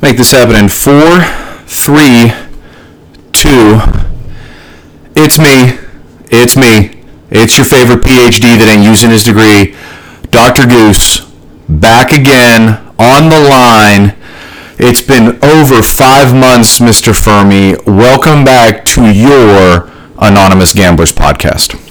Make this happen in four, three, two. It's me. It's me. It's your favorite PhD that ain't using his degree. Dr. Goose, back again on the line. It's been over five months, Mr. Fuhrmy. Welcome back to your Anonymous Gamblers podcast.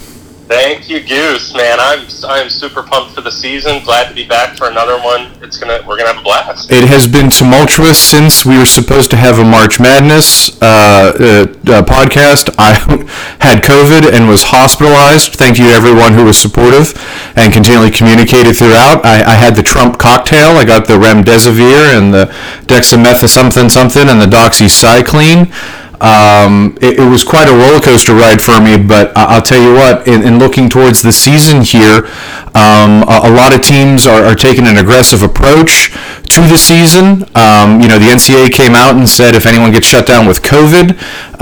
Thank you, Goose. Man, I'm I'm super pumped for the season. Glad to be back for another one. It's gonna we're gonna have a blast. It has been tumultuous since we were supposed to have a March Madness uh, uh, uh, podcast. I had COVID and was hospitalized. Thank you to everyone who was supportive and continually communicated throughout. I, I had the Trump cocktail. I got the remdesivir and the dexamethasone something something and the doxycycline. Um, it, it, was quite a roller coaster ride for me, but I'll tell you what, in, in looking towards the season here, um, a, a, lot of teams are, are, taking an aggressive approach to the season. Um, you know, the NCAA came out and said if anyone gets shut down with COVID,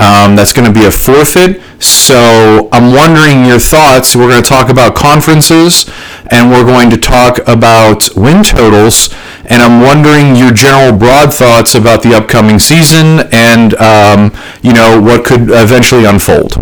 um, that's going to be a forfeit. So I'm wondering your thoughts. We're going to talk about conferences and we're going to talk about win totals. And I'm wondering your general broad thoughts about the upcoming season and, um, you know, what could eventually unfold.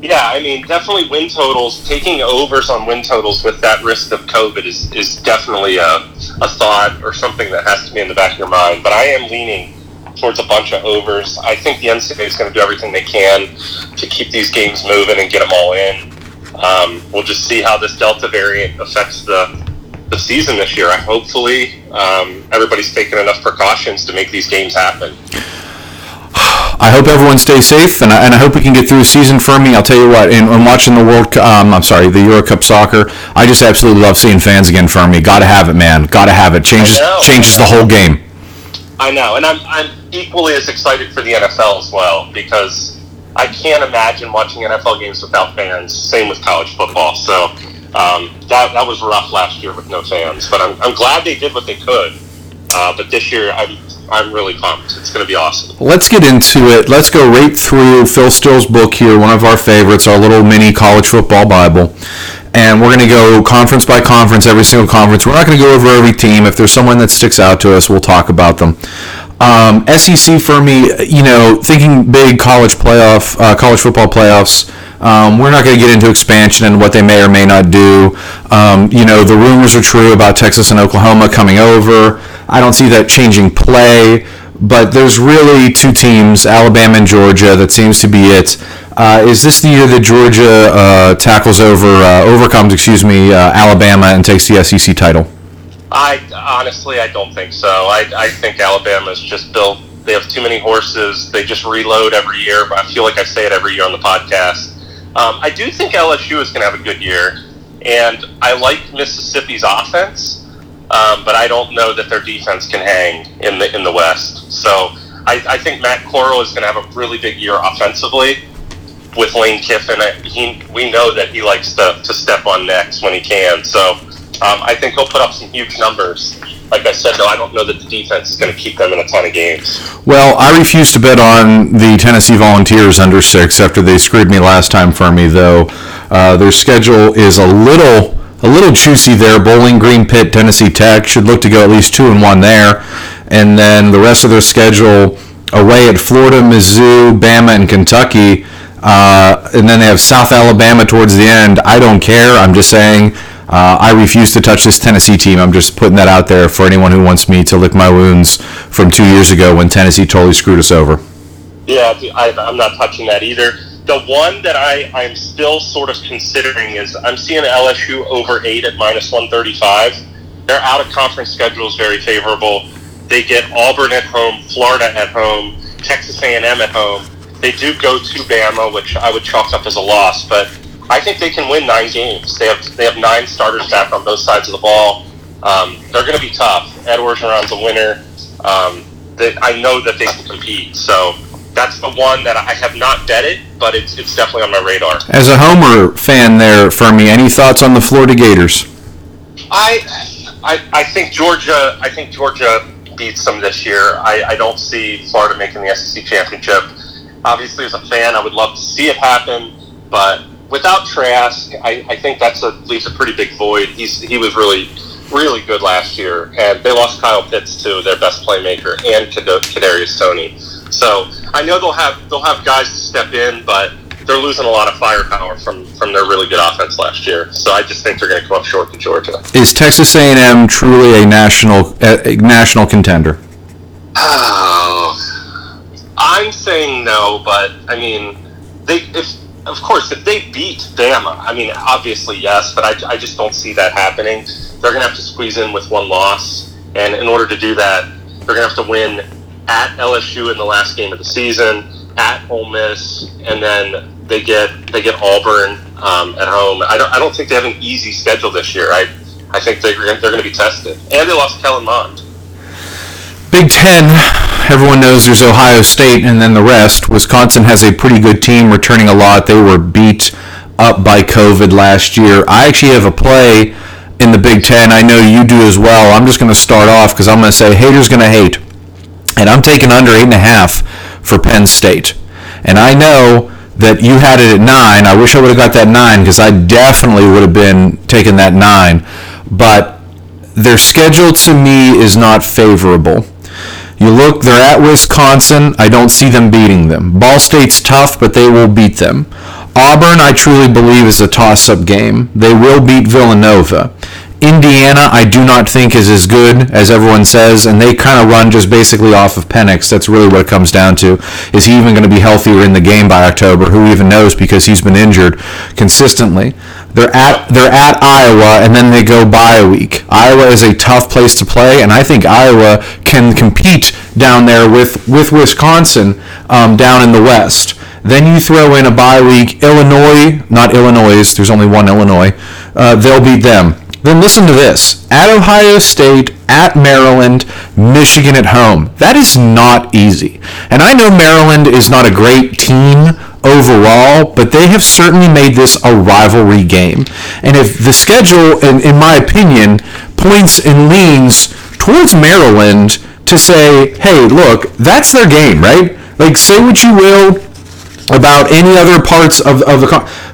Yeah, I mean, definitely win totals. Taking overs on win totals with that risk of COVID is, is definitely a, a thought or something that has to be in the back of your mind. But I am leaning towards a bunch of overs. I think the NCAA is going to do everything they can to keep these games moving and get them all in. Um, we'll just see how this Delta variant affects the the season this year. Hopefully, um, everybody's taking enough precautions to make these games happen. I hope everyone stays safe, and I, and I hope we can get through the season for me. I'll tell you what, in, in watching the World, um, I'm sorry, the Euro Cup soccer, I just absolutely love seeing fans again for me. Got to have it, man. Got to have it. Changes changes the whole game. I know, and I'm I'm equally as excited for the NFL as well because I can't imagine watching NFL games without fans. Same with college football. So um, that that was rough last year with no fans, but I'm I'm glad they did what they could. Uh, but this year, I'm I'm really pumped. It's going to be awesome. Let's get into it. Let's go right through Phil Steele's book here, one of our favorites, our little mini college football Bible. And we're going to go conference by conference, every single conference. We're not going to go over every team. If there's someone that sticks out to us, we'll talk about them. Um, SEC for me, you know, thinking big college playoff, uh, college football playoffs. Um, we're not going to get into expansion and what they may or may not do. Um, you know, the rumors are true about Texas and Oklahoma coming over. I don't see that changing play, but there's really two teams, Alabama and Georgia, that seems to be it. Uh, is this the year that Georgia uh, tackles over, uh, overcomes, excuse me, uh, Alabama and takes the SEC title? I honestly, I don't think so. I, I think Alabama's just built. They have too many horses. They just reload every year. But I feel like I say it every year on the podcast. Um, I do think LSU is going to have a good year, and I like Mississippi's offense um, but I don't know that their defense can hang in the in the West. So I, I think Matt Corral is going to have a really big year offensively with Lane Kiffin. He, we know that he likes to, to step on necks when he can. So um, I think he'll put up some huge numbers. Like I said, though, I don't know that the defense is going to keep them in a ton of games. Well, I refuse to bet on the Tennessee Volunteers under six after they screwed me last time for me, though. Uh, their schedule is a little a little juicy there. Bowling Green, Pitt, Tennessee Tech should look to go at least two and one there, and then the rest of their schedule away at Florida, Mizzou, Bama, and Kentucky. Uh, and then they have South Alabama towards the end. I don't care. I'm just saying uh, I refuse to touch this Tennessee team. I'm just putting that out there for anyone who wants me to lick my wounds from two years ago when Tennessee totally screwed us over. Yeah, I, I'm not touching that either the one that I, I'm still sort of considering is I'm seeing LSU over eight at minus 135. Their out of conference schedule is very favorable. They get Auburn at home, Florida at home, Texas A&M at home. They do go to Bama, which I would chalk up as a loss, but I think they can win nine games. They have they have nine starters back on both sides of the ball. Um, they're going to be tough. Ed Orgeron's a winner. Um, they, I know that they can compete. So that's the one that I have not betted, but it's it's definitely on my radar. As a Homer fan, there Fuhrmy, any thoughts on the Florida Gators? I, I, I think Georgia. I think Georgia beats them this year. I, I don't see Florida making the SEC championship. Obviously, as a fan, I would love to see it happen, but without Trask, I, I think that's a leaves a pretty big void. He's he was really really good last year, and they lost Kyle Pitts to their best playmaker and Kadarius Toney. So I know they'll have they'll have guys to step in, but they're losing a lot of firepower from from their really good offense last year. So I just think they're going to come up short to Georgia. Is Texas A&M truly a national a national contender? Oh, I'm saying no, but I mean, they if of course if they beat Bama, I mean obviously yes, but I, I just don't see that happening. They're going to have to squeeze in with one loss, and in order to do that, they're going to have to win at LSU in the last game of the season, at Ole Miss, and then they get they get Auburn um, at home. I don't I don't think they have an easy schedule this year. I I think they're they're going to be tested, and they lost Kellen Mond. Big Ten, everyone knows there's Ohio State and then the rest. Wisconsin has a pretty good team, returning a lot. They were beat up by COVID last year. I actually have a play in the Big Ten. I know you do as well. I'm just going to start off because I'm going to say haters going to hate, and I'm taking under eight and a half for Penn State. And I know that you had it at nine. I wish I would have got that nine because I definitely would have been taking that nine. But their schedule to me is not favorable. You look, they're at Wisconsin. I don't see them beating them. Ball State's tough, but they will beat them. Auburn, I truly believe, is a toss up game. They will beat Villanova. Indiana, I do not think is as good as everyone says, and they kind of run just basically off of Penix. That's really what it comes down to. Is he even going to be healthier in the game by October? Who even knows because he's been injured consistently. They're at they're at Iowa, and then they go by a week. Iowa is a tough place to play, and I think Iowa can compete down there with with Wisconsin um, down in the West. Then you throw in a bye week. Illinois, not Illinois. There's only one Illinois. Uh, they'll beat them. Then listen to this. At Ohio State, at Maryland, Michigan at home. That is not easy. And I know Maryland is not a great team overall, but they have certainly made this a rivalry game. And if the schedule, in, in my opinion, points and leans towards Maryland to say, hey, look, that's their game, right? Like, say what you will about any other parts of, of the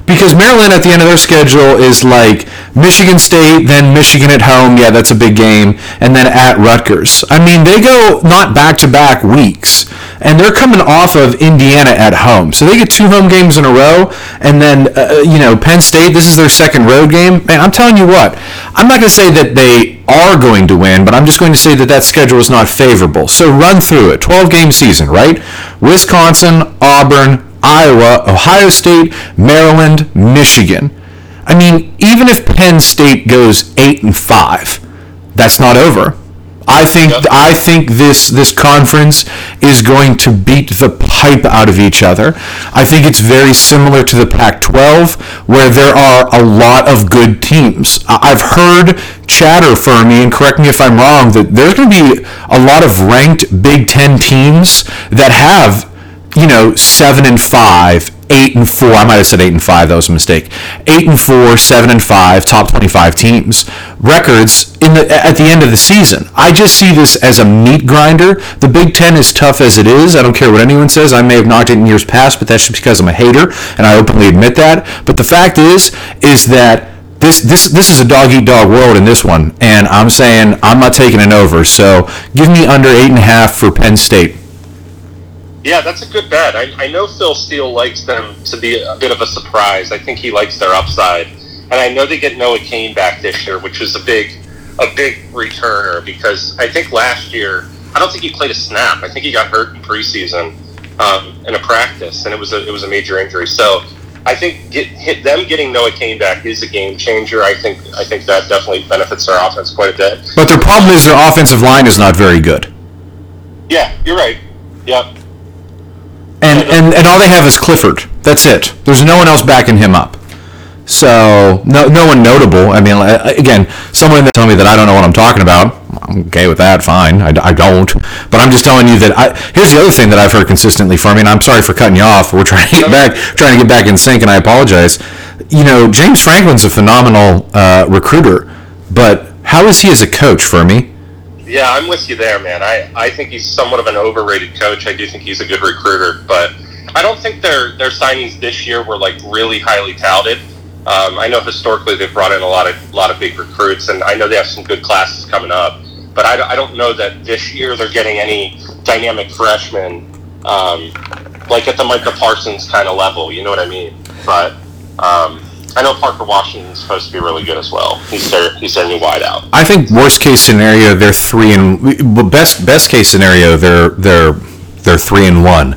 because Maryland at the end of their schedule is like Michigan State, then Michigan at home. Yeah, that's a big game, and then at Rutgers. I mean, they go not back to back weeks, and they're coming off of Indiana at home, so they get two home games in a row, and then uh, you know Penn State. This is their second road game, and I'm telling you what, I'm not going to say that they are going to win, but I'm just going to say that that schedule is not favorable. So run through it. 12 game season, right? Wisconsin, Auburn, Iowa, Ohio State, Maryland, Michigan. I mean, even if Penn State goes eight and five, that's not over. I think. I think this this conference is going to beat the pipe out of each other. I think it's very similar to the Pac-12, where there are a lot of good teams. I've heard chatter Fuhrmy, and correct me if I'm wrong, that there's going to be a lot of ranked Big Ten teams that have you know, seven and five, eight and four. I might have said eight and five. That was a mistake. Eight and four, seven and five, top twenty-five teams records in the at the end of the season. I just see this as a meat grinder. The Big Ten is tough as it is. I don't care what anyone says. I may have knocked it in years past, but that's just because I'm a hater, and I openly admit that. But the fact is, is that this this this is a dog eat dog world in this one, and I'm saying I'm not taking it over. So give me under eight and a half for Penn State. Yeah, that's a good bet. I, I know Phil Steele likes them to be a bit of a surprise. I think he likes their upside, and I know they get Noah Cain back this year, which is a big, a big returner because I think last year I don't think he played a snap. I think he got hurt in preseason um, in a practice, and it was a it was a major injury. So I think get, hit, them getting Noah Cain back is a game changer. I think I think that definitely benefits their offense quite a bit. But their problem is their offensive line is not very good. Yeah, you're right. Yep. And, and, and all they have is Clifford. That's it. There's no one else backing him up. So no no one notable. I mean, again, someone that tell me that I don't know what I'm talking about. I'm okay with that. Fine. I, I don't. But I'm just telling you that. I, here's the other thing that I've heard consistently from me, and I'm sorry for cutting you off. We're trying to get back trying to get back in sync, and I apologize. You know, James Franklin's a phenomenal uh, recruiter, but how is he as a coach Fuhrmy? Yeah, I'm with you there, man. I, I think he's somewhat of an overrated coach. I do think he's a good recruiter, but I don't think their their signings this year were like really highly touted. Um, I know historically they've brought in a lot of a lot of big recruits, and I know they have some good classes coming up. But I, I don't know that this year they're getting any dynamic freshmen um, like at the Micah Parsons kind of level. You know what I mean? But um, I know Parker Washington's supposed to be really good as well. He's their he's their new wideout. I think worst case scenario they're three and best best case scenario they're they're they're three and one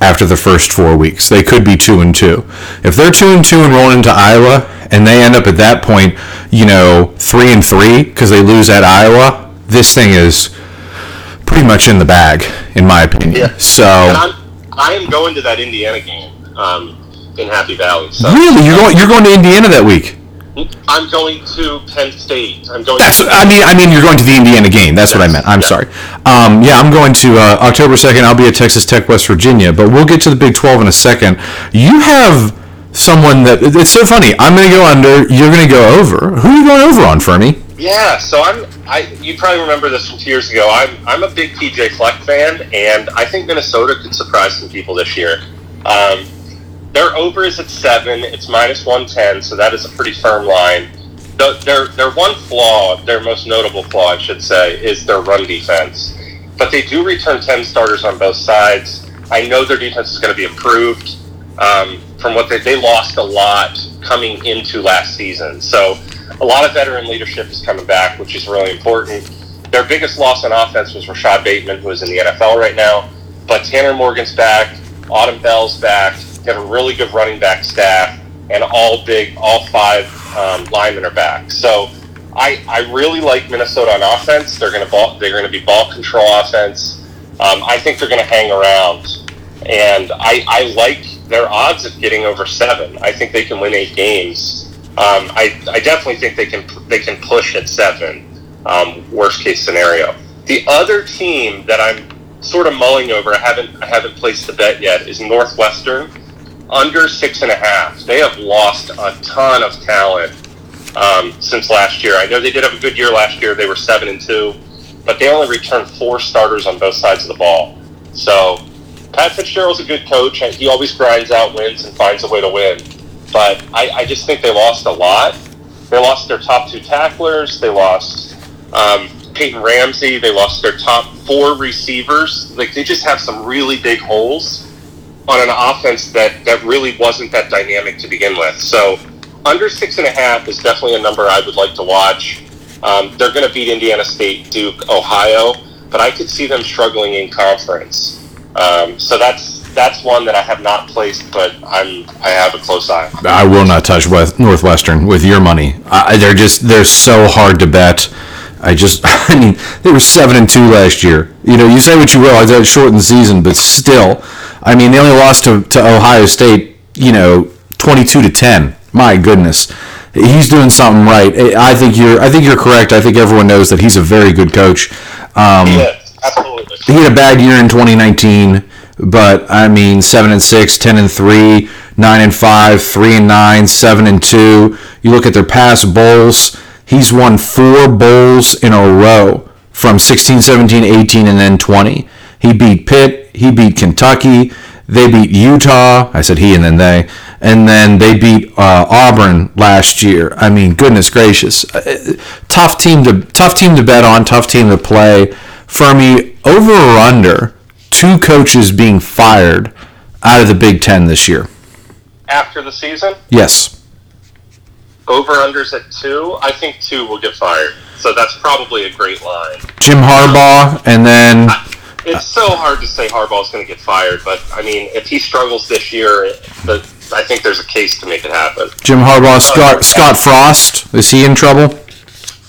after the first four weeks. They could be two and two. If they're two and two and rolling into Iowa and they end up at that point, you know, three and three because they lose at Iowa, this thing is pretty much in the bag, in my opinion. Yeah. So I am going to that Indiana game um, in Happy Valley. So. Really, you're going you're going to Indiana that week? I'm going to Penn State. I'm going. That's. To- I mean, I mean, you're going to the Indiana game. That's yes. what I meant. I'm yeah. sorry. Um, yeah, I'm going to uh, October second. I'll be at Texas Tech, West Virginia. But we'll get to the Big 12 in a second. You have someone that it's so funny. I'm going to go under. You're going to go over. Who are you going over on, Fuhrmy? Yeah. So I'm. I. You probably remember this from two years ago. I'm. I'm a big PJ Fleck fan, and I think Minnesota could surprise some people this year. Um, their over is at seven. It's minus one ten, so that is a pretty firm line. The, their their one flaw, their most notable flaw, I should say, is their run defense. But they do return ten starters on both sides. I know their defense is going to be improved um, from what they they lost a lot coming into last season. So a lot of veteran leadership is coming back, which is really important. Their biggest loss on offense was Rashod Bateman, who is in the NFL right now. But Tanner Morgan's back, Autumn Bell's back, they have a really good running back staff, and all big, all five um, linemen are back. So I, I really like Minnesota on offense. They're going to ball, they're going to be ball control offense. Um, I think they're going to hang around, and I, I like their odds of getting over seven. I think they can win eight games. Um, I, I definitely think they can they can push at seven. Um, worst case scenario. The other team that I'm sort of mulling over, I haven't I haven't placed the bet yet, is Northwestern under six and a half. They have lost a ton of talent um, since last year. I know they did have a good year last year. They were seven and two, but they only returned four starters on both sides of the ball. So Pat Fitzgerald's a good coach. He always grinds out wins and finds a way to win. But I, I just think they lost a lot. They lost their top two tacklers. They lost um, Peyton Ramsey. They lost their top four receivers. Like they just have some really big holes on an offense that, that really wasn't that dynamic to begin with. So under six and a half is definitely a number I would like to watch. Um, they're going to beat Indiana State, Duke, Ohio, but I could see them struggling in conference. Um, so that's that's one that I have not placed, but I'm I have a close eye. I will not touch West, Northwestern with your money. I, they're just they're so hard to bet. I just I mean they were seven and two last year. You know you say what you will. I shortened the season, but still I mean, they only lost to, to Ohio State, you know, 22 to 10. My goodness. He's doing something right. I think you're I think you're correct. I think everyone knows that he's a very good coach. Um, yeah, absolutely. He had a bad year in 2019, but I mean, 7 and 6, 10 and 3, 9 and 5, 3 and 9, 7 and 2. You look at their past bowls, he's won 4 bowls in a row from 16, 17, 18 and then 20. He beat Pitt. He beat Kentucky. They beat Utah. I said he and then they. And then they beat uh, Auburn last year. I mean, goodness gracious, uh, tough team to tough team to bet on. Tough team to play. Fuhrmy over or under two coaches being fired out of the Big Ten this year. After the season? Yes. Over unders at two. I think two will get fired. So that's probably a great line. Jim Harbaugh, and then. I, it's so hard to say Harbaugh's going to get fired, but I mean, if he struggles this year, the, I think there's a case to make it happen. Jim Harbaugh, Scott, uh, Scott Frost, is he in trouble?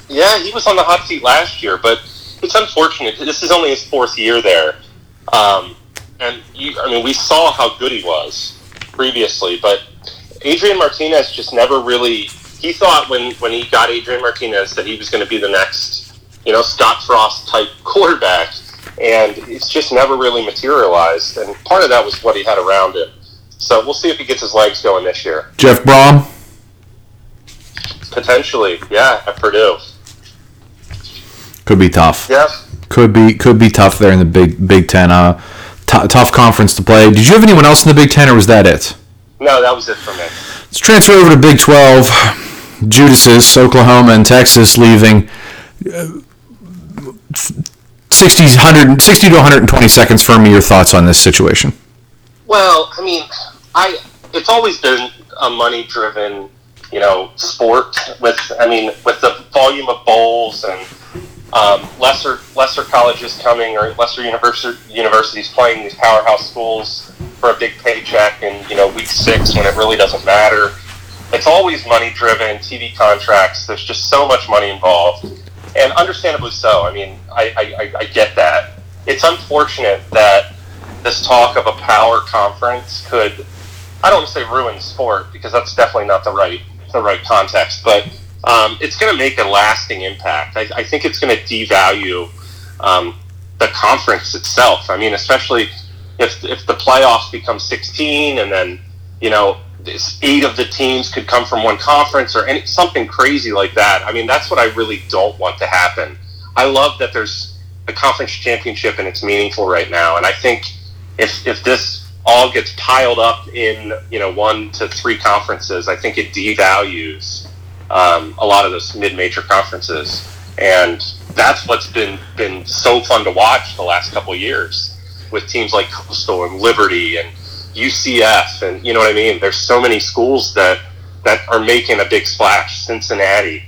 Yeah, he was on the hot seat last year, but it's unfortunate. This is only his fourth year there, um, and you, I mean, we saw how good he was previously, but Adrian Martinez just never really. He thought when when he got Adrian Martinez that he was going to be the next, you know, Scott Frost type quarterback and it's just never really materialized. And part of that was what he had around him. So we'll see if he gets his legs going this year. Jeff Brohm? Potentially, yeah, at Purdue. Could be tough. Yeah. Could be could be tough there in the Big Big Ten. Uh, t- tough conference to play. Did you have anyone else in the Big Ten, or was that it? No, that was it for me. Let's transfer over to Big 12. Judases, Oklahoma and Texas leaving. Uh, 60, 100, 60 to 120 seconds Fuhrmy. Your thoughts on this situation? Well, I mean, I it's always been a money-driven, you know, sport. With I mean, with the volume of bowls and um, lesser lesser colleges coming or lesser universi- universities playing these powerhouse schools for a big paycheck in you know week six when it really doesn't matter. It's always money-driven, TV contracts. There's just so much money involved and understandably so. I mean, I, I, I get that. It's unfortunate that this talk of a power conference could, I don't want to say ruin sport because that's definitely not the right the right context, but um, it's going to make a lasting impact. I, I think it's going to devalue um, the conference itself. I mean, especially if if the playoffs become 16 and then you know eight of the teams could come from one conference or any, something crazy like that. I mean, that's what I really don't want to happen. I love that there's a conference championship and it's meaningful right now. And I think if, if this all gets piled up in, you know, one to three conferences, I think it devalues um, a lot of those mid-major conferences. And that's what's been, been so fun to watch the last couple years with teams like Coastal and Liberty and – UCF, and you know what I mean. There's so many schools that that are making a big splash. Cincinnati,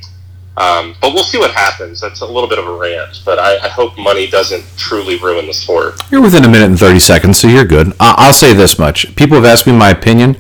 um, but we'll see what happens. That's a little bit of a rant, but I, I, hope money doesn't truly ruin the sport. You're within a minute and 30 seconds, so you're good. I'll say this much. People have asked me my opinion.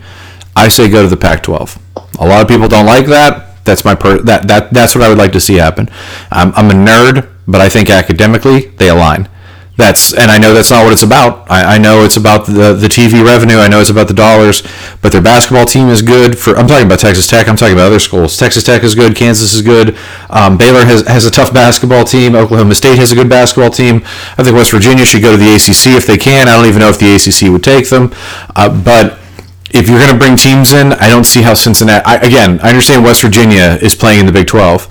I say go to the Pac-12. A lot of people don't like that. That's my per- that that that's what I would like to see happen. I'm, I'm a nerd, but I think academically they align that's and I know that's not what it's about. I, I, know it's about the the TV revenue. I know it's about the dollars. But their basketball team is good. For I'm talking about Texas Tech. I'm talking about other schools. Texas Tech is good. Kansas is good. Um, Baylor has has a tough basketball team. Oklahoma State has a good basketball team. I think West Virginia should go to the ACC if they can. I don't even know if the ACC would take them. Uh, but if you're going to bring teams in, I don't see how Cincinnati. I, again, I understand West Virginia is playing in the Big 12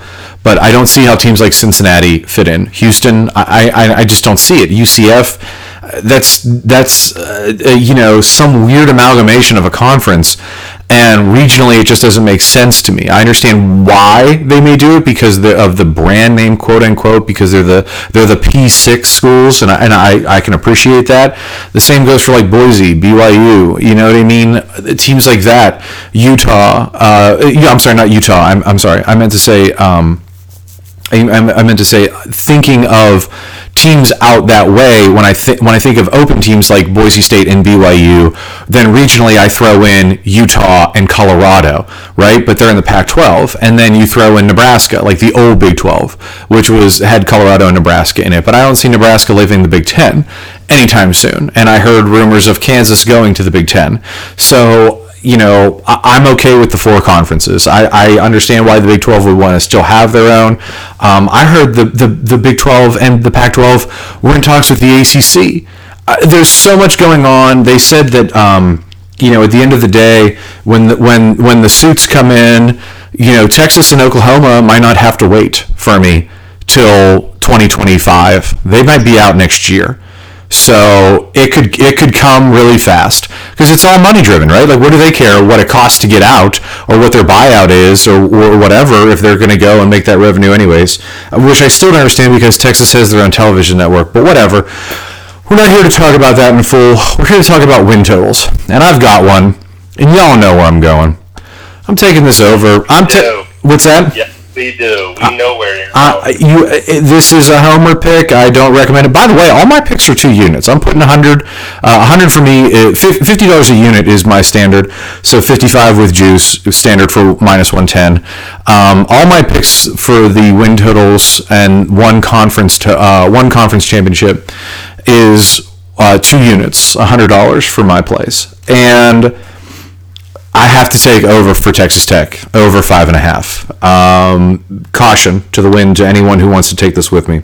but I don't see how teams like Cincinnati fit in. Houston, I, I, I just don't see it. UCF, that's that's uh, you know some weird amalgamation of a conference, and regionally it just doesn't make sense to me. I understand why they may do it because of the brand name, quote unquote, because they're the they're the P6 schools, and I, and I, I can appreciate that. The same goes for like Boise, BYU. You know what I mean? Teams like that, Utah. Uh, I'm sorry, not Utah. I'm I'm sorry. I meant to say. Um, I, meant to say, thinking of teams out that way when I when I think of open teams like Boise State and BYU, then regionally I throw in Utah and Colorado, right? But they're in the Pac-12, and then you throw in Nebraska, like the old Big 12, which was had Colorado and Nebraska in it. But I don't see Nebraska leaving the Big Ten anytime soon, and I heard rumors of Kansas going to the Big Ten. So you know, I, am okay with the four conferences. I, I understand why the Big 12 would want to still have their own. Um, I heard the, the, the Big 12 and the Pac 12 were in talks with the ACC. Uh, there's so much going on. They said that, um, you know, at the end of the day, when the, when when the suits come in, you know, Texas and Oklahoma might not have to wait for me till 2025. They might be out next year. So it could it could come really fast because it's all money driven, right? Like, what do they care what it costs to get out or what their buyout is or, or whatever if they're going to go and make that revenue anyways? Which I still don't understand because Texas has their own television network, but whatever. We're not here to talk about that in full. We're here to talk about win totals, and I've got one, and y'all know where I'm going. I'm taking this over. I'm ta- what's that? Yeah. We do. We uh, know where you're uh, you, uh, this is a homer pick. I don't recommend it. By the way, all my picks are two units. I'm putting 100. Uh, 100 for me. Uh, $50 a unit is my standard. So 55 with juice, standard for minus 110. Um, all my picks for the win totals and one conference to uh, one conference championship is uh, two units, $100 for my place. And I have to take over for Texas Tech, over five and a half. Um, caution to the wind to anyone who wants to take this with me.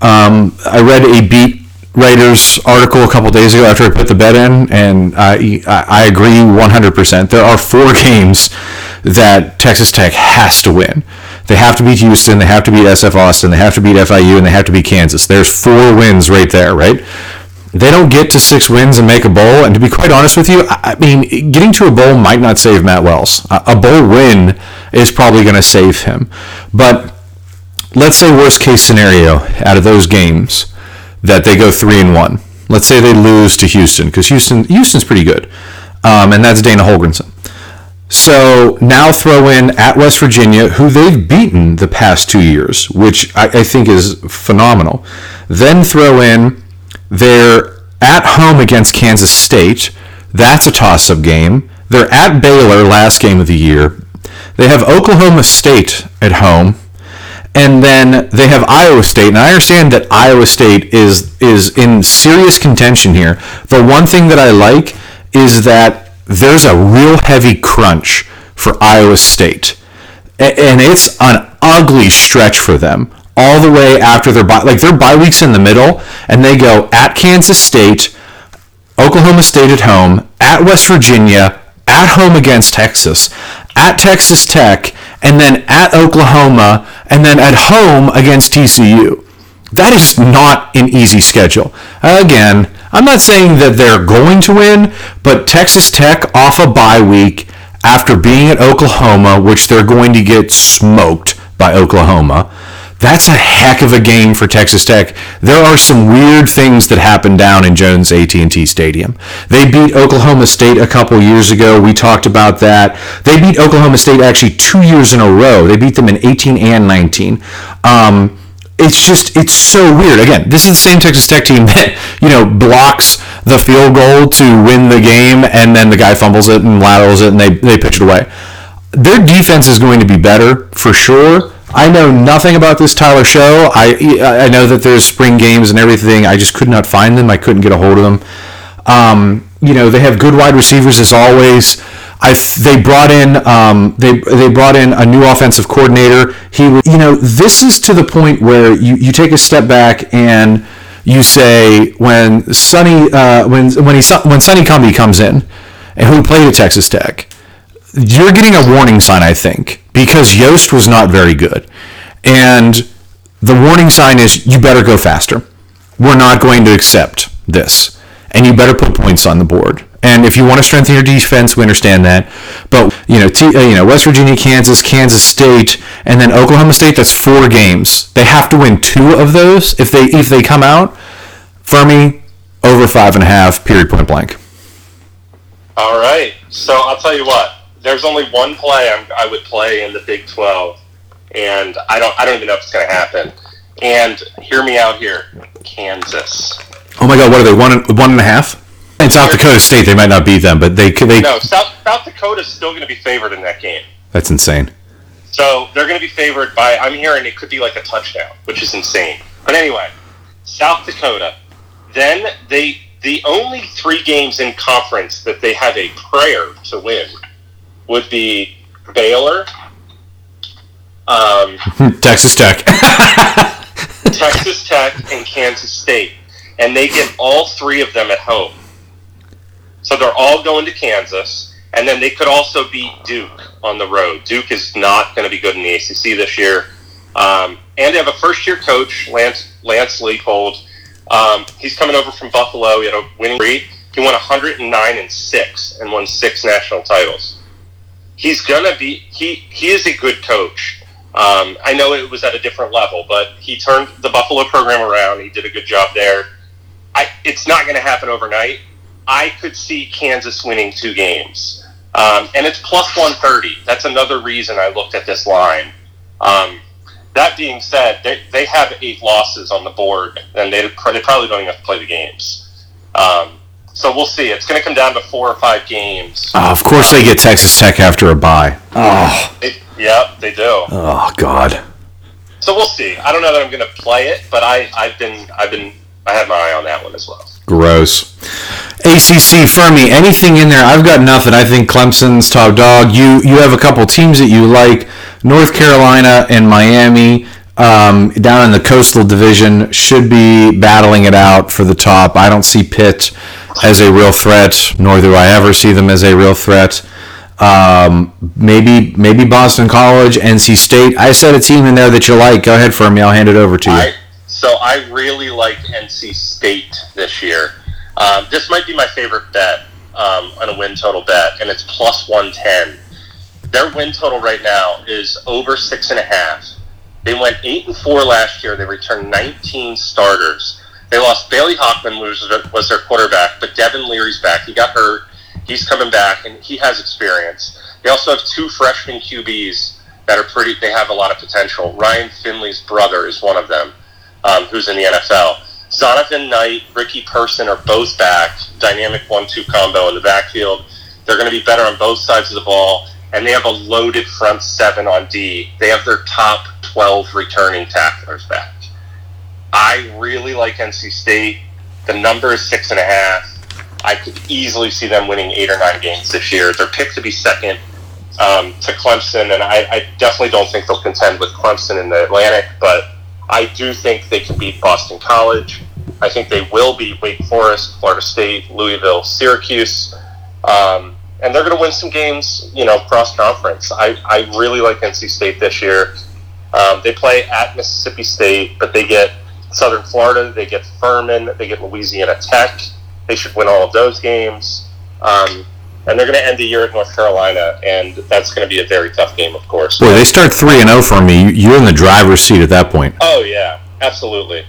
Um, I read a beat writers article a couple days ago after I put the bet in, and I, I agree 100%. There are four games that Texas Tech has to win. They have to beat Houston, they have to beat SF Austin, they have to beat FIU, and they have to beat Kansas. There's four wins right there, right? They don't get to six wins and make a bowl. And to be quite honest with you, I mean, getting to a bowl might not save Matt Wells. A bowl win is probably going to save him. But let's say worst case scenario out of those games that they go three and one. Let's say they lose to Houston because Houston Houston's pretty good, um, and that's Dana Holgorsen. So now throw in at West Virginia, who they've beaten the past two years, which I, I think is phenomenal. Then throw in they're at home against Kansas State. That's a toss-up game. They're at Baylor last game of the year. They have Oklahoma State at home. And then they have Iowa State. And I understand that Iowa State is is in serious contention here. The one thing that I like is that there's a real heavy crunch for Iowa State. And it's an ugly stretch for them all the way after their bye. Like their bye week's in the middle, and they go at Kansas State, Oklahoma State at home, at West Virginia, at home against Texas, at Texas Tech, and then at Oklahoma, and then at home against TCU. That is not an easy schedule. Again, I'm not saying that they're going to win, but Texas Tech off a bye week after being at Oklahoma, which they're going to get smoked by Oklahoma. That's a heck of a game for Texas Tech. There are some weird things that happen down in Jones AT&T Stadium. They beat Oklahoma State a couple years ago. We talked about that. They beat Oklahoma State actually two years in a row. They beat them in 18 and 19. Um, it's just it's so weird. Again, this is the same Texas Tech team that you know blocks the field goal to win the game, and then the guy fumbles it and laterals it, and they they pitch it away. Their defense is going to be better for sure. I know nothing about this Tyler Shough. I I know that there's spring games and everything. I just could not find them. I couldn't get a hold of them. Um, you know they have good wide receivers as always. I they brought in um, they they brought in a new offensive coordinator. He you know this is to the point where you, you take a step back and you say when Sonny uh, when when he when Sonny Cumbie comes in and who played at Texas Tech, you're getting a warning sign I think because Yost was not very good, and the warning sign is you better go faster. We're not going to accept this, and you better put points on the board. And if you want to strengthen your defense, we understand that. But you know, T, uh, you know, West Virginia, Kansas, Kansas State, and then Oklahoma State. That's four games. They have to win two of those if they if they come out. Fuhrmy over five and a half. Period. Point blank. All right. So I'll tell you what. There's only one play I'm, I would play in the Big 12, and I don't I don't even know if it's going to happen. And hear me out here, Kansas. Oh my God! What are they? One one and a half? In South Dakota State, they might not beat them, but they they. No, South South Dakota's still going to be favored in that game. That's insane. So they're going to be favored by. I'm hearing it could be like a touchdown, which is insane. But anyway, South Dakota. Then they the only three games in conference that they have a prayer to win would be Baylor, um, Texas Tech, Texas Tech, and Kansas State, and they get all three of them at home. So they're all going to Kansas, and then they could also beat Duke on the road. Duke is not going to be good in the ACC this year, um, and they have a first-year coach, Lance Lance Leipold. Um, he's coming over from Buffalo. He had a winning streak. He won 109 and six and won six national titles. He's gonna be. He he is a good coach. Um, I know it was at a different level, but he turned the Buffalo program around. He did a good job there. I, it's not going to happen overnight. I could see Kansas winning two games. Um, and it's plus 130. That's another reason I looked at this line. Um, that being said, they, they have eight losses on the board, and they, they probably don't even have to play the games. Um, so we'll see. It's going to come down to four or five games. Oh, of course, they get Texas Tech after a bye. Oh, They, yep, they do. oh God. So we'll see. I don't know that I'm going to play it, but I, I've been, I've been, I had my eye on that one as well. Gross. ACC Fuhrmy, anything in there? I've got nothing. I think Clemson's top dog. You you have a couple teams that you like. North Carolina and Miami um, down in the Coastal Division should be battling it out for the top. I don't see Pitt as a real threat, nor do I ever see them as a real threat. Um, maybe maybe Boston College, NC State. I said a team in there that you like. Go ahead, Fuhrmy. I'll hand it over to you. I, so I really like NC State this year. Um, this might be my favorite bet um, on a win total bet, and it's plus 110. Their win total right now is over six and a half. They went eight and four last year. They returned 19 starters. They lost Bailey Hockman, was was their quarterback, but Devin Leary's back. He got hurt. He's coming back, and he has experience. They also have two freshman QBs that are pretty. They have a lot of potential. Ryan Finley's brother is one of them, um, who's in the NFL. Zonovan Knight, Ricky Person are both back. Dynamic one-two combo in the backfield. They're going to be better on both sides of the ball, and they have a loaded front seven on D. They have their top 12 returning tacklers back. I really like NC State. The number is six and a half. I could easily see them winning eight or nine games this year. They're picked to be second um, to Clemson, and I, I, definitely don't think they'll contend with Clemson in the Atlantic, but I do think they can beat Boston College. I think they will beat Wake Forest, Florida State, Louisville, Syracuse, um, and they're going to win some games, you know, cross conference. I, I really like NC State this year. Um, they play at Mississippi State, but they get Southern Florida, they get Furman, they get Louisiana Tech. They should win all of those games. Um, and they're going to end the year at North Carolina, and that's going to be a very tough game, of course. Boy, they start three and zero oh for me. You're in the driver's seat at that point. Oh yeah, absolutely.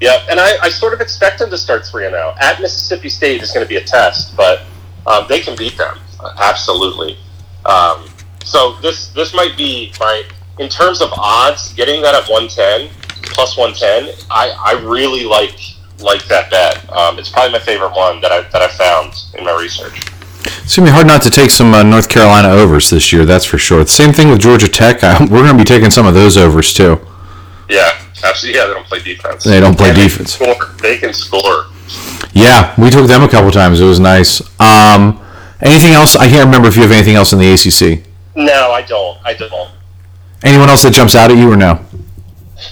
Yeah, and I, I sort of expect them to start three and zero. Oh. At Mississippi State is going to be a test, but um, they can beat them absolutely. Um, so this this might be my in terms of odds, getting that at one ten plus one ten. I, I really like like that bet. Um, it's probably my favorite one that I that I found in my research. It's gonna be hard not to take some uh, North Carolina overs this year. That's for sure. The same thing with Georgia Tech. I, we're gonna be taking some of those overs too. Yeah, absolutely. Yeah, they don't play defense. They don't play defense. They can, score. they can score. Yeah, we took them a couple times. It was nice. Um, anything else? I can't remember if you have anything else in the ACC. No, I don't. I don't. Anyone else that jumps out at you or no?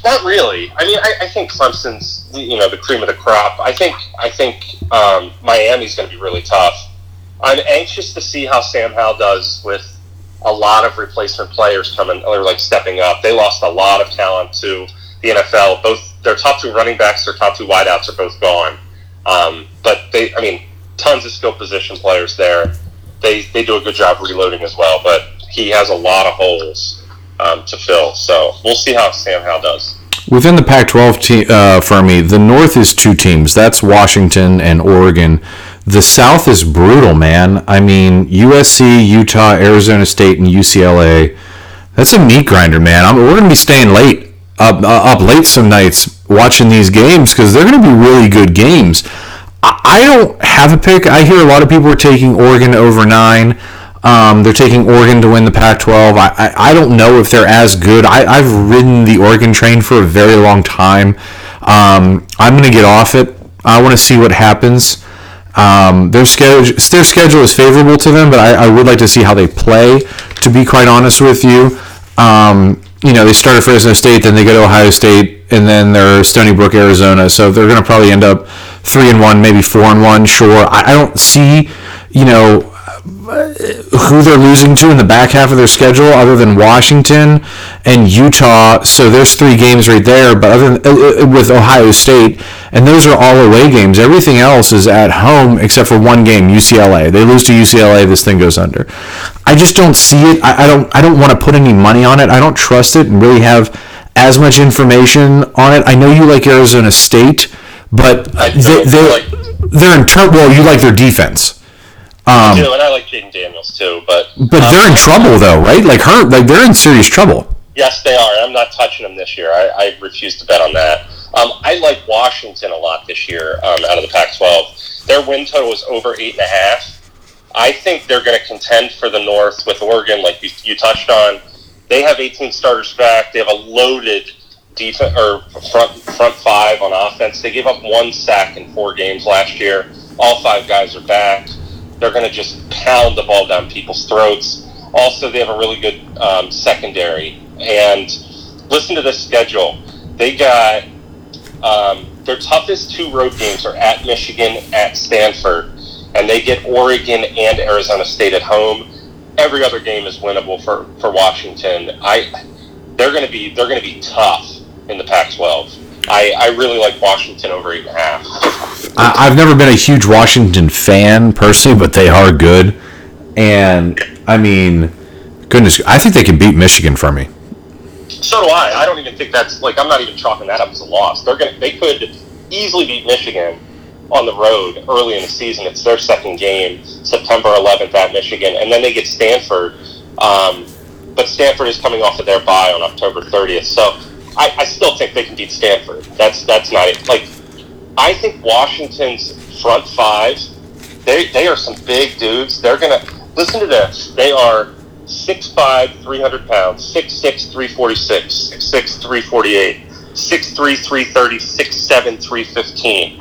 Not really. I mean, I, I think Clemson's you know the cream of the crop. I think I think um, Miami's going to be really tough. I'm anxious to see how Sam Howell does with a lot of replacement players coming or like stepping up. They lost a lot of talent to the NFL. Both their top two running backs, their top two wideouts are both gone. Um, but they, I mean, tons of skill position players there. They they do a good job reloading as well. But he has a lot of holes um, to fill. So we'll see how Sam Howell does. Within the Pac-12 te- uh, for me, the North is two teams. That's Washington and Oregon. The South is brutal, man. I mean, USC, Utah, Arizona State, and UCLA. That's a meat grinder, man. I'm, we're going to be staying late, up, uh, up late some nights watching these games because they're going to be really good games. I, I don't have a pick. I hear a lot of people are taking Oregon over nine. Um, they're taking Oregon to win the Pac-12. I, I, I don't know if they're as good. I, I've ridden the Oregon train for a very long time. Um, I'm going to get off it. I want to see what happens. Um, their schedule, their schedule is favorable to them, but I, I, would like to see how they play. To be quite honest with you, um, you know, they start at Fresno State, then they go to Ohio State, and then they're Stony Brook, Arizona. So they're going to probably end up three and one, maybe four and one. Sure, I, I don't see, you know, who they're losing to in the back half of their schedule, other than Washington and Utah. So there's three games right there. But other than, uh, uh, with Ohio State, and those are all away games. Everything else is at home except for one game, UCLA. They lose to UCLA, this thing goes under. I just don't see it. I, I don't. I don't want to put any money on it. I don't trust it and really have as much information on it. I know you like Arizona State, but they, they, like- they're in. Well, you like their defense. Um, do, and I like Jayden Daniels too, but but um, they're in trouble though, right? Like her, like they're in serious trouble. Yes, they are. I'm not touching them this year. I, I refuse to bet on that. Um, I like Washington a lot this year um, out of the Pac-12. Their win total is over eight and a half. I think they're going to contend for the North with Oregon, like you, you touched on. They have 18 starters back. They have a loaded defense or front front five on offense. They gave up one sack in four games last year. All five guys are back they're going to just pound the ball down people's throats. Also, they have a really good um, secondary. And listen to this schedule. They got um, their toughest two road games are at Michigan, at Stanford, and they get Oregon and Arizona State at home. Every other game is winnable for, for Washington. I they're going to be they're going to be tough in the Pac-12. I, I really like Washington over eight and a half. I, I've never been a huge Washington fan personally, but they are good. And I mean, goodness, I think they can beat Michigan Fuhrmy. So do I. I don't even think that's like I'm not even chalking that up as a loss. They're gonna they could easily beat Michigan on the road early in the season. It's their second game, September 11th at Michigan, and then they get Stanford. Um, but Stanford is coming off of their bye on October 30th, so I, I still think they can beat Stanford. That's that's not it. Like I think Washington's front five, they they are some big dudes. They're gonna listen to this. They are 6'5", 300 pounds, 6'6", 346, 6'6", 348, 6'3", 330, 6'7", 315.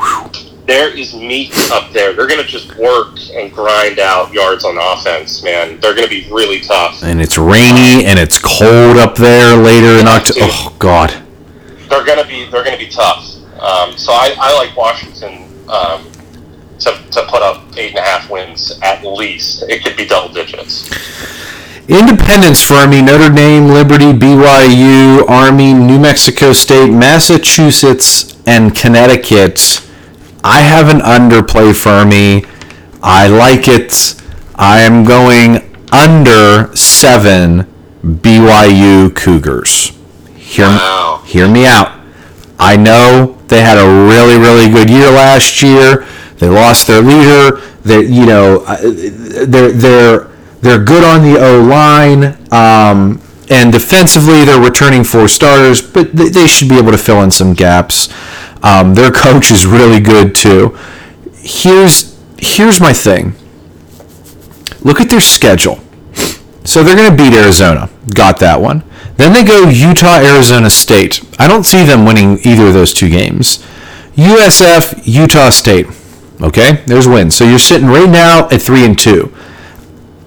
There is meat up there. They're going to just work and grind out yards on offense, man. They're going to be really tough. And it's rainy and it's cold up there later in October. Oh God. They're going to be they're going to be tough. Um, so I, I like Washington um, to, to put up eight and a half wins at least. It could be double digits. Independence for me, Notre Dame, Liberty, BYU, Army, New Mexico State, Massachusetts, and Connecticut. I have an underplay for me. I like it. I am going under seven BYU Cougars. Hear, Wow. hear me out. I know they had a really, really good year last year. They lost their leader. They, you know, uh, they're they're they're good on the O line, um, and defensively they're returning four starters, but they, they should be able to fill in some gaps. Um, their coach is really good too. Here's here's my thing. Look at their schedule. So they're going to beat Arizona. Got that one. Then they go Utah, Arizona State. I don't see them winning either of those two games. USF, Utah State. Okay, there's wins. So you're sitting right now at three and two.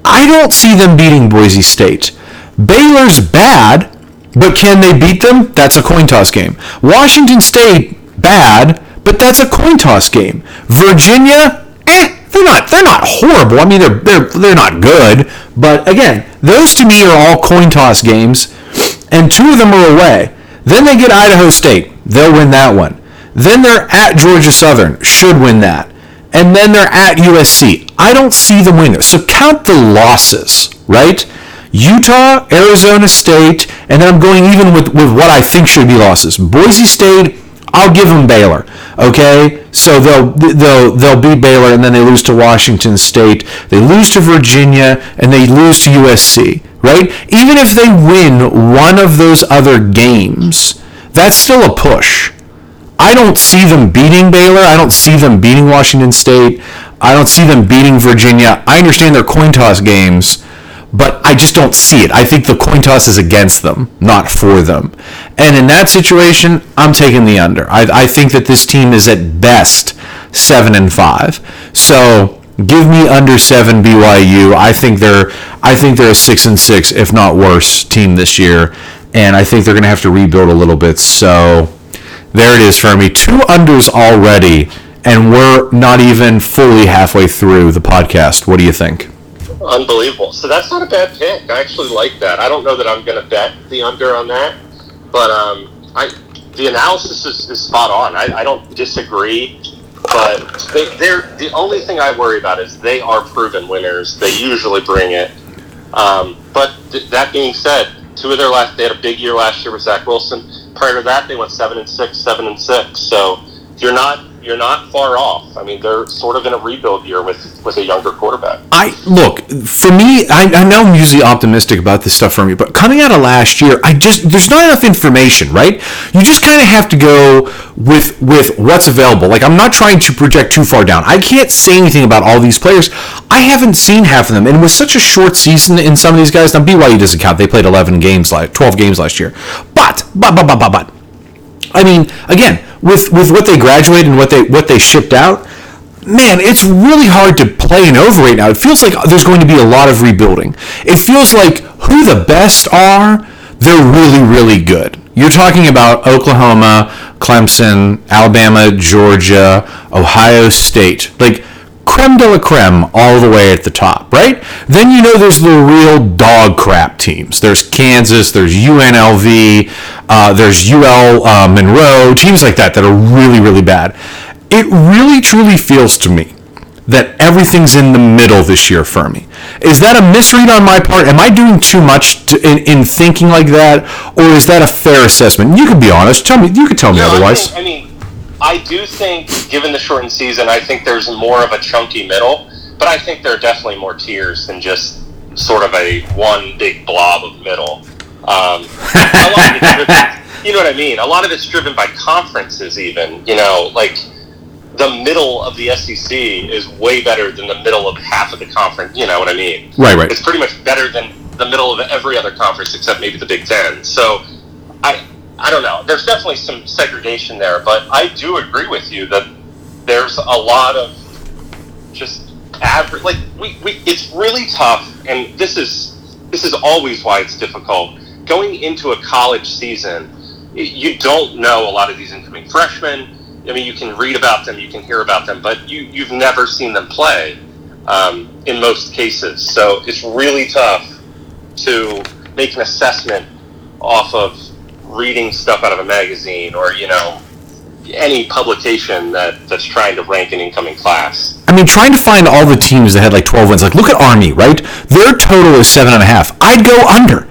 I don't see them beating Boise State. Baylor's bad, but can they beat them? That's a coin toss game. Washington State bad, but that's a coin toss game. Virginia, eh, they're not they're not horrible. I mean they're they're they're not good, but again, those to me are all coin toss games, and two of them are away. Then they get Idaho State. They'll win that one. Then they're at Georgia Southern. Should win that. And then they're at USC. I don't see them winning. So count the losses, right? Utah, Arizona State, and then I'm going even with, with what I think should be losses. Boise State, I'll give them Baylor. Okay, so they'll they'll they'll beat Baylor, and then they lose to Washington State. They lose to Virginia, and they lose to USC. Right? Even if they win one of those other games, that's still a push. I don't see them beating Baylor. I don't see them beating Washington State. I don't see them beating Virginia. I understand they're coin toss games, but I just don't see it. I think the coin toss is against them, not for them. And in that situation, I'm taking the under. I, I think that this team is at best seven and five. So give me under seven BYU. I think they're I think they're a six and six, if not worse, team this year. And I think they're going to have to rebuild a little bit. So there it is for me. Two unders already, and we're not even fully halfway through the podcast. What do you think? Unbelievable. So that's not a bad pick. I actually like that. I don't know that I'm going to bet the under on that, but um, I the analysis is, is spot on. I, I don't disagree, but they, they're the only thing I worry about is they are proven winners. They usually bring it. Um, but th- that being said, two of their last they had a big year last year with Zach Wilson. Prior to that, they went seven and six, seven and six. So you're not you're not far off. I mean, they're sort of in a rebuild year with with a younger quarterback. I look for me. I, I know I'm usually optimistic about this stuff for me, but coming out of last year, I just there's not enough information, right? You just kind of have to go with with what's available. Like I'm not trying to project too far down. I can't say anything about all these players. I haven't seen half of them, and with such a short season in some of these guys, now BYU doesn't count. They played 11 games, like 12 games last year. But but but but but but. I mean, again, with with what they graduated and what they what they shipped out, man, it's really hard to play an over right now. It feels like there's going to be a lot of rebuilding. It feels like who the best are, they're really really good. You're talking about Oklahoma, Clemson, Alabama, Georgia, Ohio State, like creme de la creme all the way at the top, right? Then you know there's the real dog crap teams. There's Kansas, there's UNLV, uh, there's UL uh, Monroe, teams like that that are really, really bad. it really truly feels to me that everything's in the middle this year for me. Is that a misread on my part? Am I doing too much to, in, in thinking like that, or is that a fair assessment? You can be honest. Tell me. You can tell me No, I otherwise. think- I mean, I do think, given the shortened season, I think there's more of a chunky middle, but I think there are definitely more tiers than just sort of a one big blob of middle. Um, a lot of it's driven, you know what I mean? A lot of it's driven by conferences, even. You know, like the middle of the SEC is way better than the middle of half of the conference. You know what I mean? Right, right. It's pretty much better than the middle of every other conference except maybe the Big Ten. So, I I don't know. There's definitely some segregation there, but I do agree with you that there's a lot of just average. Like we, we it's really tough, and this is this is always why it's difficult going into a college season. You don't know a lot of these incoming freshmen. I mean, you can read about them, you can hear about them, but you you've never seen them play um, in most cases. So it's really tough to make an assessment off of reading stuff out of a magazine or you know any publication that that's trying to rank an incoming class. I mean, trying to find all the teams that had like 12 wins. Like, look at Army, right? Their total is seven and a half. I'd go under.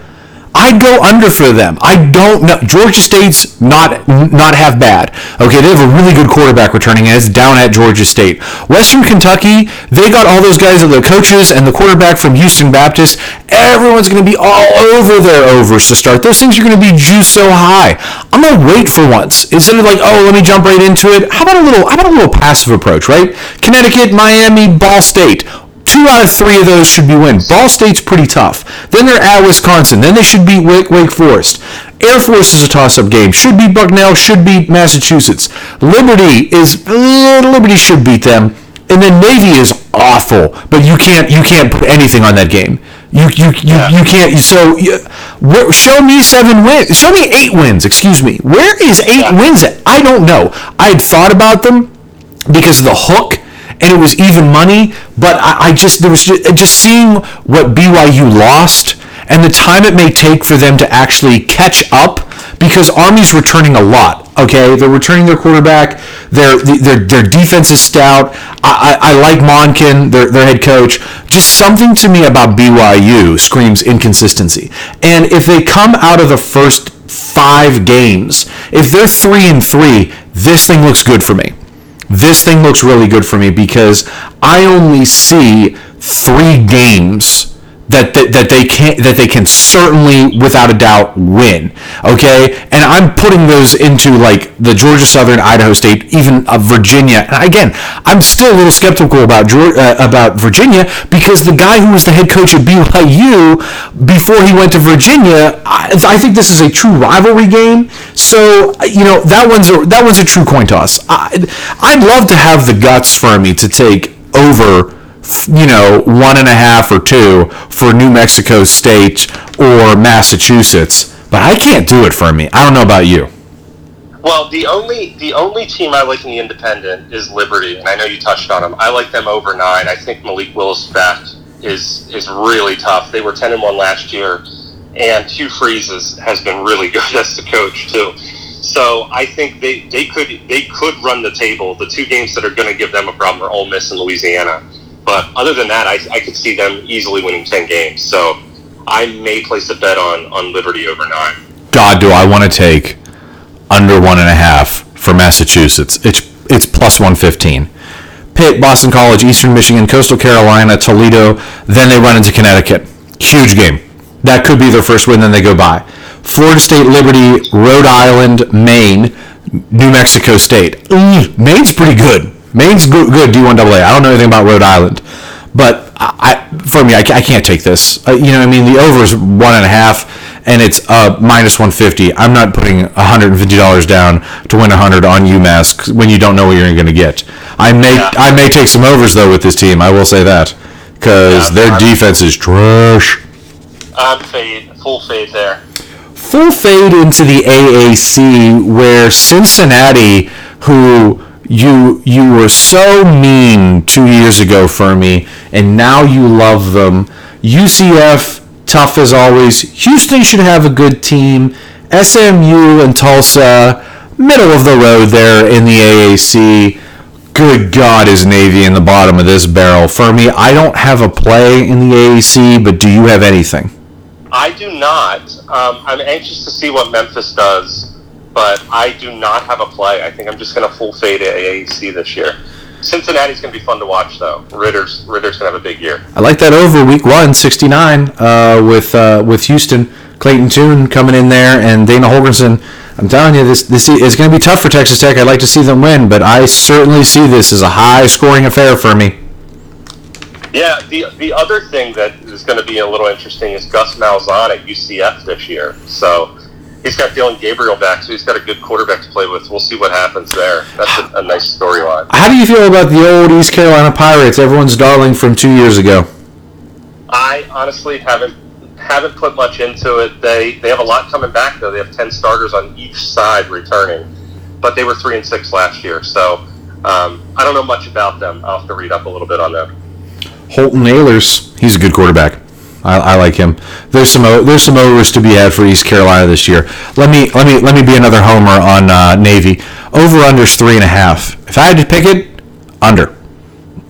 I'd go under for them. I don't know. Georgia State's not not half bad. Okay, they have a really good quarterback returning, and it's down at Georgia State. Western Kentucky, they got all those guys, the coaches and the quarterback from Houston Baptist. Everyone's going to be all over their overs to start. Those things are going to be juiced so high. I'm going to wait for once instead of like, oh, let me jump right into it. How about a little? How about a little passive approach, right? Connecticut, Miami, Ball State. Two out of three of those should be wins. Ball State's pretty tough. Then they're at Wisconsin. Then they should beat Wake, Wake Forest. Air Force is a toss-up game. Should beat Bucknell. Should beat Massachusetts. Liberty is uh, Liberty should beat them. And then Navy is awful, but you can't you can't put anything on that game. You you you, you can't. So you, show me seven wins. Show me eight wins. Excuse me. Where is eight Yeah. wins at? I don't know. I had thought about them because of the hook and it was even money but I, I just there was just, just seeing what BYU lost and the time it may take for them to actually catch up because Army's returning a lot okay? They're returning their quarterback. Their their, their defense is stout. I, I, I like Monken their, their head coach. Just something to me about BYU screams inconsistency. And if they come out of the first five games if they're three and three this thing looks good for me this thing looks really good for me because I only see three games that, that, that they can that they can certainly without a doubt win okay? And i'm putting those into like the georgia southern idaho state even uh, virginia. And again i'm still a little skeptical about uh, about virginia because the guy who was the head coach at byu before he went to virginia i, I think this is a true rivalry game. So you know that one's a that one's a true coin toss. I, i'd love to have the guts for me to take over you know, one and a half or two for New Mexico State or Massachusetts, but I can't do it for me. I don't know about you. Well, the only the only team I like in the independent is Liberty, and I know you touched on them. I like them over nine. I think Malik Willis back is is really tough. They were ten and one last year, and Hugh Freeze has been really good as the coach too. So I think they, they could they could run the table. The two games that are going to give them a problem are Ole Miss and Louisiana. But other than that, I, I could see them easily winning ten games. So I may place a bet on on Liberty over nine. God, do I want to take under one and a half for Massachusetts? It's it's plus one fifteen. Pitt, Boston College, Eastern Michigan, Coastal Carolina, Toledo. Then they run into Connecticut. Huge game. That could be their first win. Then they go by. Florida State, Liberty, Rhode Island, Maine, New Mexico State. Maine's pretty good. Maine's good, good D1AA. I don't know anything about Rhode Island, but I, for me, I, I can't take this. Uh, you know, what I mean, the over is one and a half, and it's uh, minus 150. I'm not putting 150 dollars down to win 100 on UMass when you don't know what you're going to get. I may Yeah. I may take some overs though with this team. I will say that because Yeah, their I'm- defense is trash. I'm fade, full fade there. full fade into the AAC where Cincinnati, who you you were so mean two years ago for me, and now you love them. UCF, tough as always. Houston should have a good team. SMU and Tulsa, middle of the road there in the AAC. Good God, is Navy in the bottom of this barrel? For me, I don't have a play in the AAC, but do you have anything? I do not. Um, I'm anxious to see what Memphis does, but I do not have a play. I think I'm just going to full fade AAC this year. Cincinnati's going to be fun to watch, though. Ridder's Ridder's going to have a big year. I like that over week one, 69, uh, with uh, with Houston. Clayton Tune coming in there and Dana Holgorsen. I'm telling you, this this is going to be tough for Texas Tech. I'd like to see them win, but I certainly see this as a high scoring affair for me. Yeah, the the other thing that is going to be a little interesting is Gus Malzahn at UCF this year. So he's got Dillon Gabriel back, so he's got a good quarterback to play with. We'll see what happens there. That's a, a nice storyline. How do you feel about the old East Carolina Pirates, everyone's darling from two years ago? I honestly haven't haven't put much into it. They they have a lot coming back though. They have ten starters on each side returning, but they were three and six last year. So um, I don't know much about them. I'll have to read up a little bit on them. Holton Ahlers, he's a good quarterback. I, I, like him. There's some there's some overs to be had for East Carolina this year. Let me let me let me be another homer on uh, Navy. Over unders three and a half. If I had to pick it, under,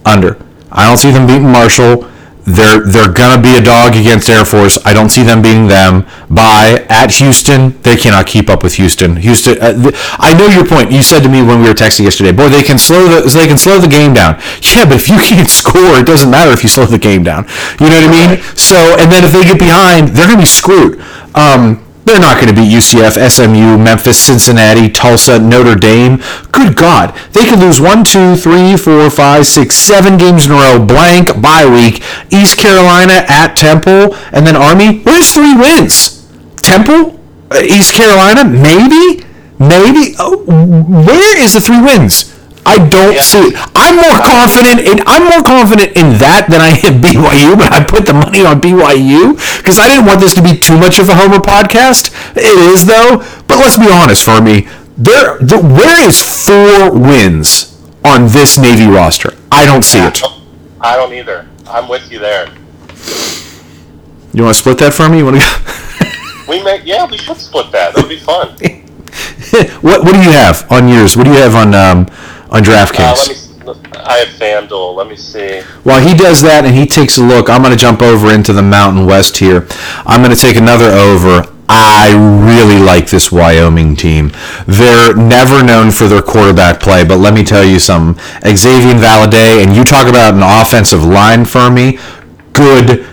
under. I don't see them beating Marshall. They're they're gonna be a dog against Air Force. I don't see them beating them. By at Houston, they cannot keep up with Houston. Houston, uh, th- I know your point. You said to me when we were texting yesterday, boy, they can slow the they can slow the game down. Yeah, but if you can't score, it doesn't matter if you slow the game down. You know what I mean? So, and then if they get behind, they're gonna be screwed. Um, they're not going to beat UCF, SMU, Memphis, Cincinnati, Tulsa, Notre Dame. Good God. They could lose one, two, three, four, five, six, seven games in a row, blank, bye week. East Carolina at Temple, and then Army. Where's three wins? Temple? Uh, East Carolina? Maybe? Maybe? Oh, where is the three wins? I don't yeah. see it. I'm more confident in I'm more confident in that than I am BYU, but I put the money on BYU because I didn't want this to be too much of a Homer podcast. It is though. But let's be honest, for me, there, the, where is four wins on this Navy roster? I don't see it. I don't either. I'm with you there. You want to split that for me? You want to? we may. Yeah, we should split that. That'd be fun. what What do you have on yours? What do you have on um, on DraftKings? Uh, I have FanDuel. Let me see. While he does that and he takes a look, I'm going to jump over into the Mountain West here. I'm going to take another over. I really like this Wyoming team. They're never known for their quarterback play, but let me tell you something. Xavier Valladay, and you talk about an offensive line for me. Good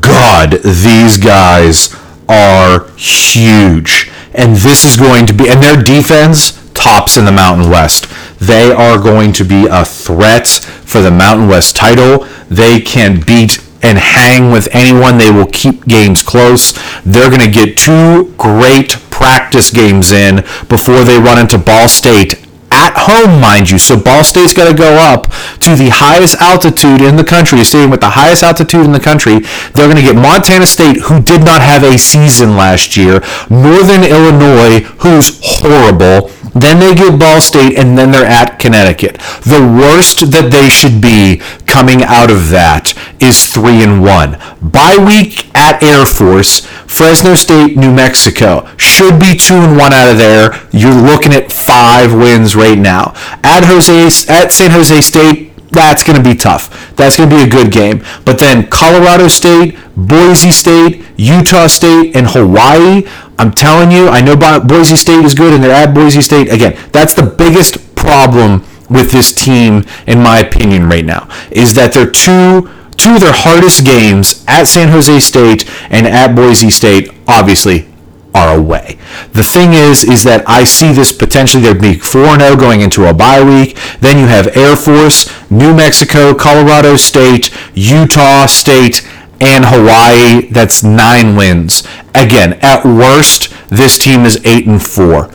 God, these guys are huge. And this is going to be, and their defense tops in the Mountain West. They are going to be a threat for the Mountain West title. They can beat and hang with anyone. They will keep games close. They're going to get two great practice games in before they run into Ball State at home, mind you. So Ball State's to go up to the highest altitude in the country, staying with the highest altitude in the country. They're going to get Montana State, who did not have a season last year, Northern Illinois, who's horrible, then they get Ball State, and then they're at Connecticut. The worst that they should be coming out of that is three and one. Bye week at Air Force, Fresno State, New Mexico should be two and one out of there. You're looking at five wins right now. At Jose, at San Jose State, that's going to be tough. That's going to be a good game. But then Colorado State, Boise State, Utah State, and Hawaii. I'm telling you, I know Boise State is good, and they're at Boise State. Again, that's the biggest problem with this team, in my opinion, right now, is that they're two two of their hardest games at San Jose State and at Boise State, obviously, are away. The thing is, is that I see this potentially there be 4-0 going into a bye week. Then you have Air Force, New Mexico, Colorado State, Utah State, and Hawaii. That's nine wins. Again, at worst, this team is eight and four.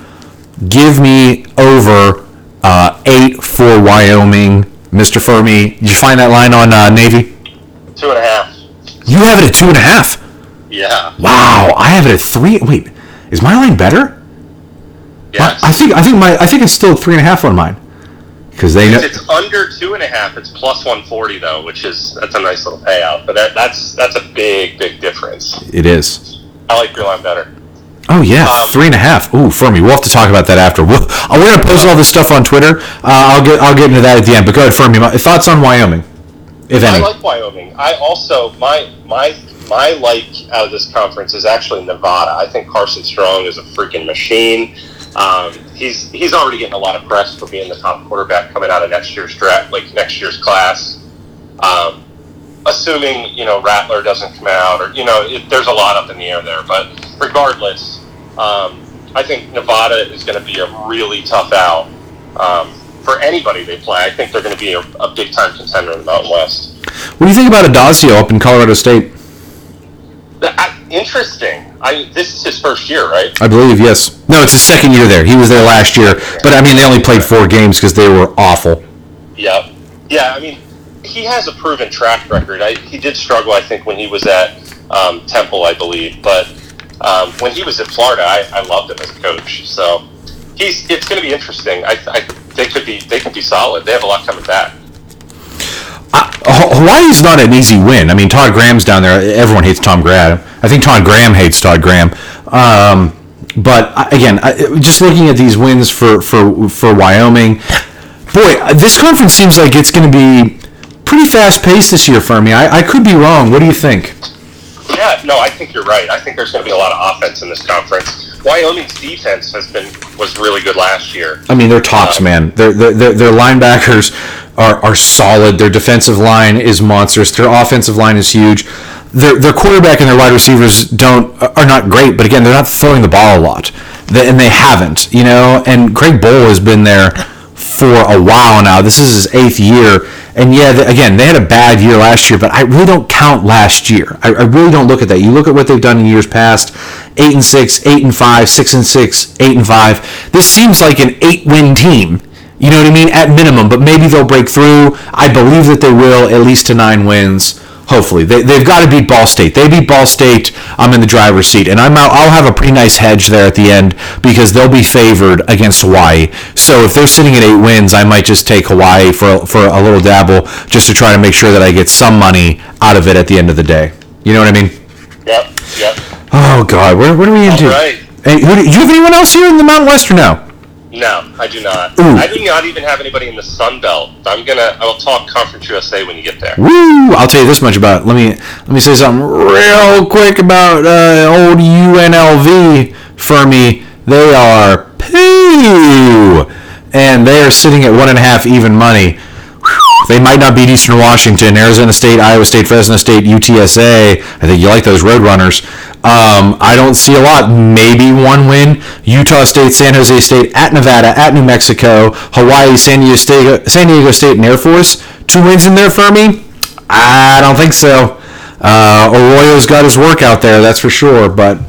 Give me over uh, eight for Wyoming, Mr. Fuhrmy. Did you find that line on uh, Navy? Two and a half. You have it at two and a half. Yeah. Wow, I have it at three. Wait, is my line better? Yes. I think I think my I think it's still three and a half on mine because they know it's under two and a half. It's plus one forty though, which is that's a nice little payout. But that, that's that's a big big difference. It is. I like your line better. Oh yeah, Um, three and a half. Ooh, Fuhrmy, we'll have to talk about that after. We'll, uh, we're gonna post all this stuff on Twitter. Uh, I'll get I'll get into that at the end. But go ahead, Fuhrmy. My, thoughts on Wyoming, if any. I like Wyoming. I also my my my like out of this conference is actually Nevada. I think Carson Strong is a freaking machine. Um, he's he's already getting a lot of press for being the top quarterback coming out of next year's draft, like next year's class. Um, assuming you know Rattler doesn't come out, or you know, it, there's a lot up in the air there. But regardless, um, I think Nevada is going to be a really tough out um, for anybody they play. I think they're going to be a, a big time contender in the Mountain West. What do you think about Addazio up in Colorado State? I- Interesting. I this is his first year, right? I believe yes. No, it's his second year there. He was there last year, but I mean they only played four games because they were awful. Yep. Yeah, I mean, he has a proven track record. I, he did struggle, I think, when he was at um, Temple, I believe, but um, when he was at Florida, I, I loved him as a coach. So he's it's going to be interesting. I, I they could be they could be solid. They have a lot coming back. Uh, H- Hawaii's not an easy win. I mean, Todd Graham's down there. Everyone hates Todd Graham. I think Todd Graham hates Todd Graham. Um, but again, I, just looking at these wins for, for, for Wyoming, boy, this conference seems like it's going to be pretty fast paced this year for me. I, I could be wrong. What do you think? Yeah, no, I think you're right. I think there's going to be a lot of offense in this conference. Wyoming's defense has been was really good last year. I mean, they're tops, man. Their, their, their, their linebackers are, are solid. Their defensive line is monstrous. Their offensive line is huge. Their, their quarterback and their wide receivers don't are not great, but again, they're not throwing the ball a lot, they, and they haven't. You know, and Craig Bohl has been there for a while now. This is his eighth year, and yeah, th- again, they had a bad year last year, but I really don't count last year. I, I really don't look at that. You look at what they've done in years past: eight and six, eight and five, six and six, eight and five. This seems like an eight-win team. You know what I mean? At minimum, but maybe they'll break through. I believe that they will, at least to nine wins. Hopefully, they, they've got to beat Ball State. They beat Ball State. I'm in the driver's seat, and I'm out. I'll have a pretty nice hedge there at the end because they'll be favored against Hawaii. So if they're sitting at eight wins, I might just take Hawaii for for a little dabble, just to try to make sure that I get some money out of it at the end of the day. You know what I mean? Yep, yep. Oh God, what, what are we into? All right. Hey, who, do you have anyone else here in the Mountain West or no? No, I do not. Ooh. I do not even have anybody in the Sun Belt. I'm gonna. I'll talk Conference USA when you get there. Woo! I'll tell you this much about. Let me let me say something real quick about uh, old UNLV for me. They are poo, and they are sitting at one and a half even money. They might not beat Eastern Washington, Arizona State, Iowa State, Fresno State, UTSA. I think you like those Roadrunners. Um, I don't see a lot. Maybe one win. Utah State, San Jose State, at Nevada, at New Mexico, Hawaii, San Diego State, San Diego State, and Air Force. Two wins in there for me. I don't think so. Uh, Arroyo's got his work out there, that's for sure. But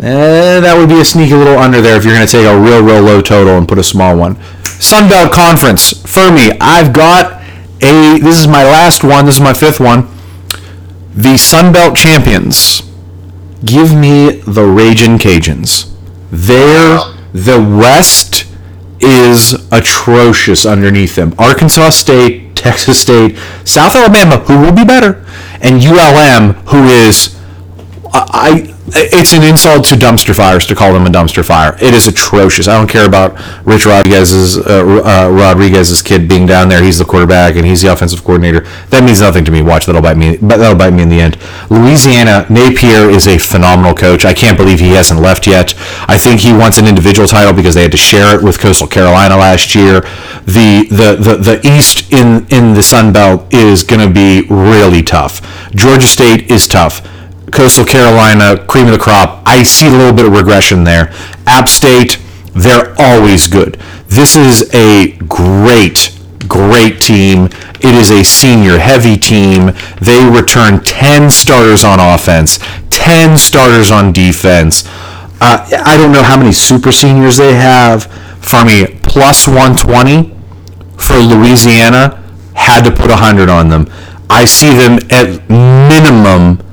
eh, that would be a sneaky little under there if you're going to take a real, real low total and put a small one. Sunbelt Conference, Fuhrmy, I've got a. This is my last one. This is my fifth one. The Sunbelt Champions. Give me the Ragin' Cajuns. There, the West is atrocious underneath them. Arkansas State, Texas State, South Alabama, who will be better, and ULM, who is I, it's an insult to dumpster fires to call them a dumpster fire. It is atrocious. I don't care about Rich Rodriguez's uh, uh, Rodriguez's kid being down there. He's the quarterback and he's the offensive coordinator. That means nothing to me. Watch that'll bite me. But that'll bite me in the end. Louisiana Napier is a phenomenal coach. I can't believe he hasn't left yet. I think he wants an individual title because they had to share it with Coastal Carolina last year. The the the, the East in in the Sun Belt is going to be really tough. Georgia State is tough. Coastal Carolina, cream of the crop. I see a little bit of regression there. App State, they're always good. This is a great, great team. It is a senior heavy team. They return 10 starters on offense, 10 starters on defense. Uh, I don't know how many super seniors they have. For me, plus 120 for Louisiana, had to put 100 on them. I see them at minimum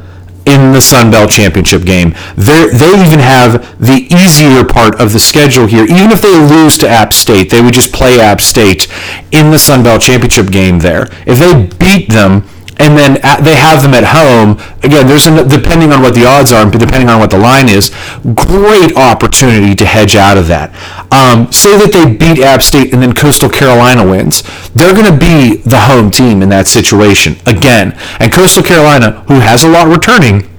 in the Sun Belt Championship game. They they even have the easier part of the schedule here. Even if they lose to App State, they would just play App State in the Sun Belt Championship game there. If they beat them and then at, they have them at home. Again, there's depending on what the odds are, depending on what the line is, great opportunity to hedge out of that. Um, say that they beat App State and then Coastal Carolina wins. They're going to be the home team in that situation again. And Coastal Carolina, who has a lot returning,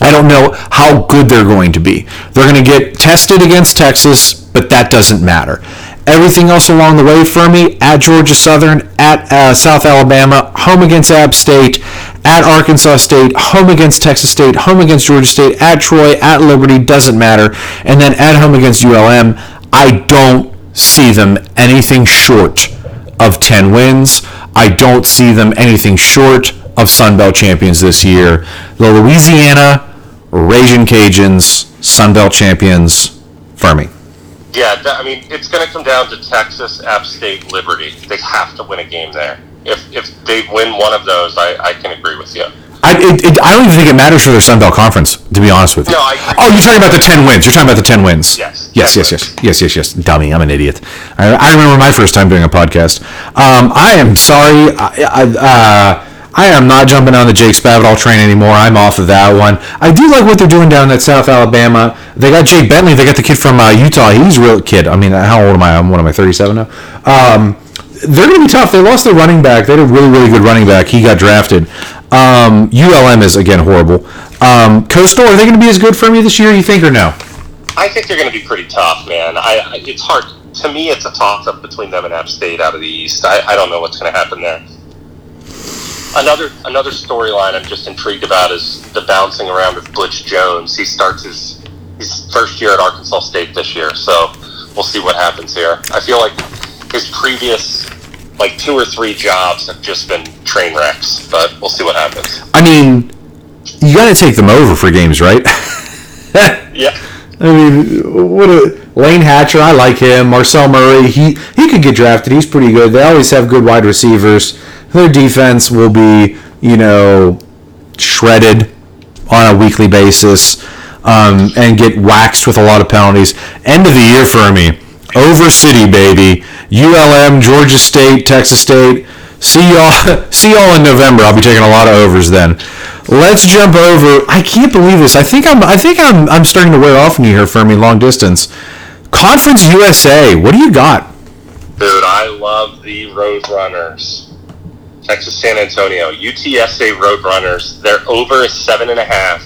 I don't know how good they're going to be. They're going to get tested against Texas, but that doesn't matter. Everything else along the way for me at Georgia Southern, at uh, South Alabama, home against App State, at Arkansas State, home against Texas State, home against Georgia State, at Troy, at Liberty, doesn't matter, and then at home against ULM. I don't see them anything short of 10 wins. I don't see them anything short of Sun Belt champions this year. The Louisiana Raging Cajuns, Sun Belt champions, Fuhrmy. Yeah, I mean, it's going to come down to Texas, App State, Liberty. They have to win a game there. If, if they win one of those, I, I can agree with you. I, it, it, I don't even think it matters for their Sun Belt Conference, to be honest with you. No, I oh, you're talking about the 10 wins. You're talking about the 10 wins. Yes. Yes, yes, yes. Yes, yes, yes. Dummy. I'm an idiot. I, I remember my first time doing a podcast. Um, I am sorry. I, I, uh, I am not jumping on the Jake Spavital train anymore. I'm off of that one. I do like what they're doing down at South Alabama. They got Jake Bentley. They got the kid from uh, Utah. He's a real kid. I mean, how old am I? I'm what am I? 37 now. Um, they're going to be tough. They lost their running back. They had a really, really good running back. He got drafted. Um, ULM is again horrible. Um, Coastal, are they going to be as good for me this year? You think or no? I think they're going to be pretty tough, man. I, I it's hard to me. It's a toss up between them and App State out of the East. I, I don't know what's going to happen there. Another another storyline I'm just intrigued about is the bouncing around of Butch Jones. He starts his his first year at Arkansas State this year, so we'll see what happens here. I feel like his previous like two or three jobs have just been train wrecks, but we'll see what happens. I mean, you got to take them over for games, right? yeah. I mean, what a Layne Hatcher. I like him. Marcel Murray. He he could get drafted. He's pretty good. They always have good wide receivers. Their defense will be, you know, shredded on a weekly basis um, and get waxed with a lot of penalties. End of the year for me. Over City, baby. ULM, Georgia State, Texas State. See y'all. See y'all in November. I'll be taking a lot of overs then. Let's jump over. I can't believe this. I think I'm. I think I'm. I'm starting to wear off on you here, Fuhrmy. Long distance. Conference USA. What do you got? Dude, I love the Roadrunners. Texas San Antonio. UTSA Roadrunners. They're over seven and a half.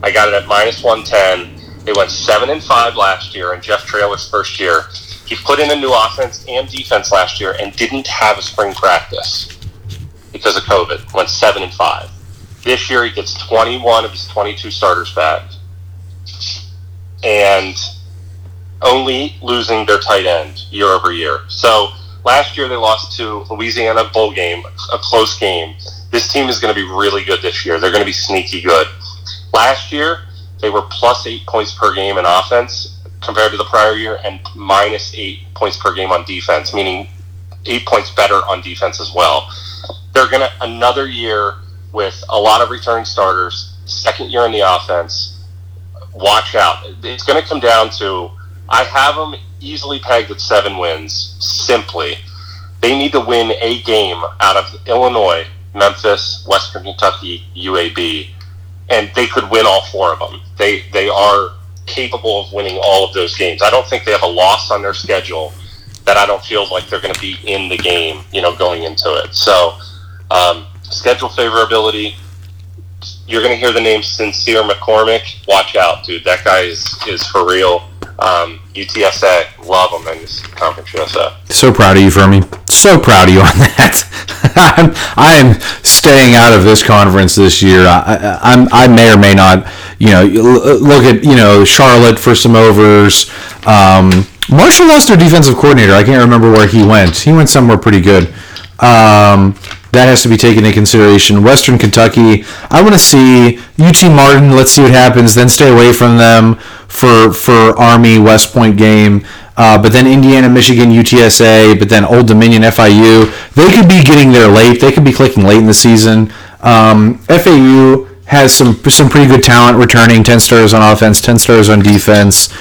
I got it at minus one ten. They went seven and five last year in Jeff Traylor's first year. He put in a new offense and defense last year and didn't have a spring practice because of COVID. Went seven and five. This year he gets 21 of his 22 starters back, and only losing their tight end year over year. So Last year they lost to Louisiana bowl game, a close game. This team is going to be really good this year. They're going to be sneaky good. Last year they were plus eight points per game in offense compared to the prior year, and minus eight points per game on defense, meaning eight points better on defense as well. They're going to another year with a lot of returning starters, second year in the offense. Watch out. It's going to come down to I have them easily pegged at seven wins. Simply, they need to win a game out of Illinois, Memphis, Western Kentucky, UAB, and they could win all four of them. They they are capable of winning all of those games. I don't think they have a loss on their schedule that I don't feel like they're going to be in the game, you know, going into it. So, um, schedule favorability. You're going to hear the name Sincere McCormick. Watch out, dude. That guy is is for real. Um, UTSA, love them in this conference USA. So proud of you, Fuhrmy. So proud of you on that. I'm, I am staying out of this conference this year. I, I'm, I may or may not, you know, look at, you know, Charlotte for some overs. Um, Marshall lost their defensive coordinator. I can't remember where he went. He went somewhere pretty good. Um, that has to be taken into consideration. Western Kentucky, I want to see UT Martin. Let's see what happens. Then stay away from them for for Army West Point game. Uh, but then Indiana, Michigan, UTSA, but then Old Dominion, FIU. They could be getting there late. They could be clicking late in the season. Um, FAU has some some pretty good talent returning. Ten stars on offense, ten stars on defense.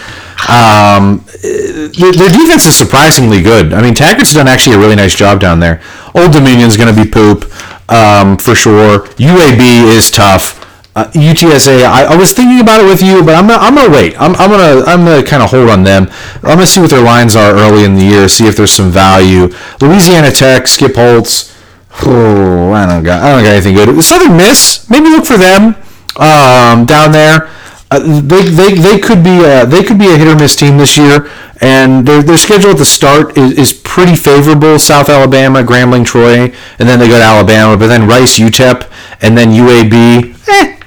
Um, their defense is surprisingly good. I mean, Taggart's done actually a really nice job down there. Old Dominion's going to be poop. um, for sure. UAB is tough. Uh, UTSA, I, I, was thinking about it with you, but I'm gonna, I'm gonna wait. I'm, I'm gonna I'm gonna kind of hold on them. I'm gonna see what their lines are early in the year, see if there's some value. Louisiana Tech, Skip Holtz. Oh, I don't got I don't got anything good. Southern Miss, maybe look for them um, down there. Uh, they, they, they could be a, they could be a hit or miss team this year, and their, their schedule at the start is, is pretty favorable. South Alabama, Grambling, Troy, and then they go to Alabama, but then Rice, UTEP, and then UAB. Eh,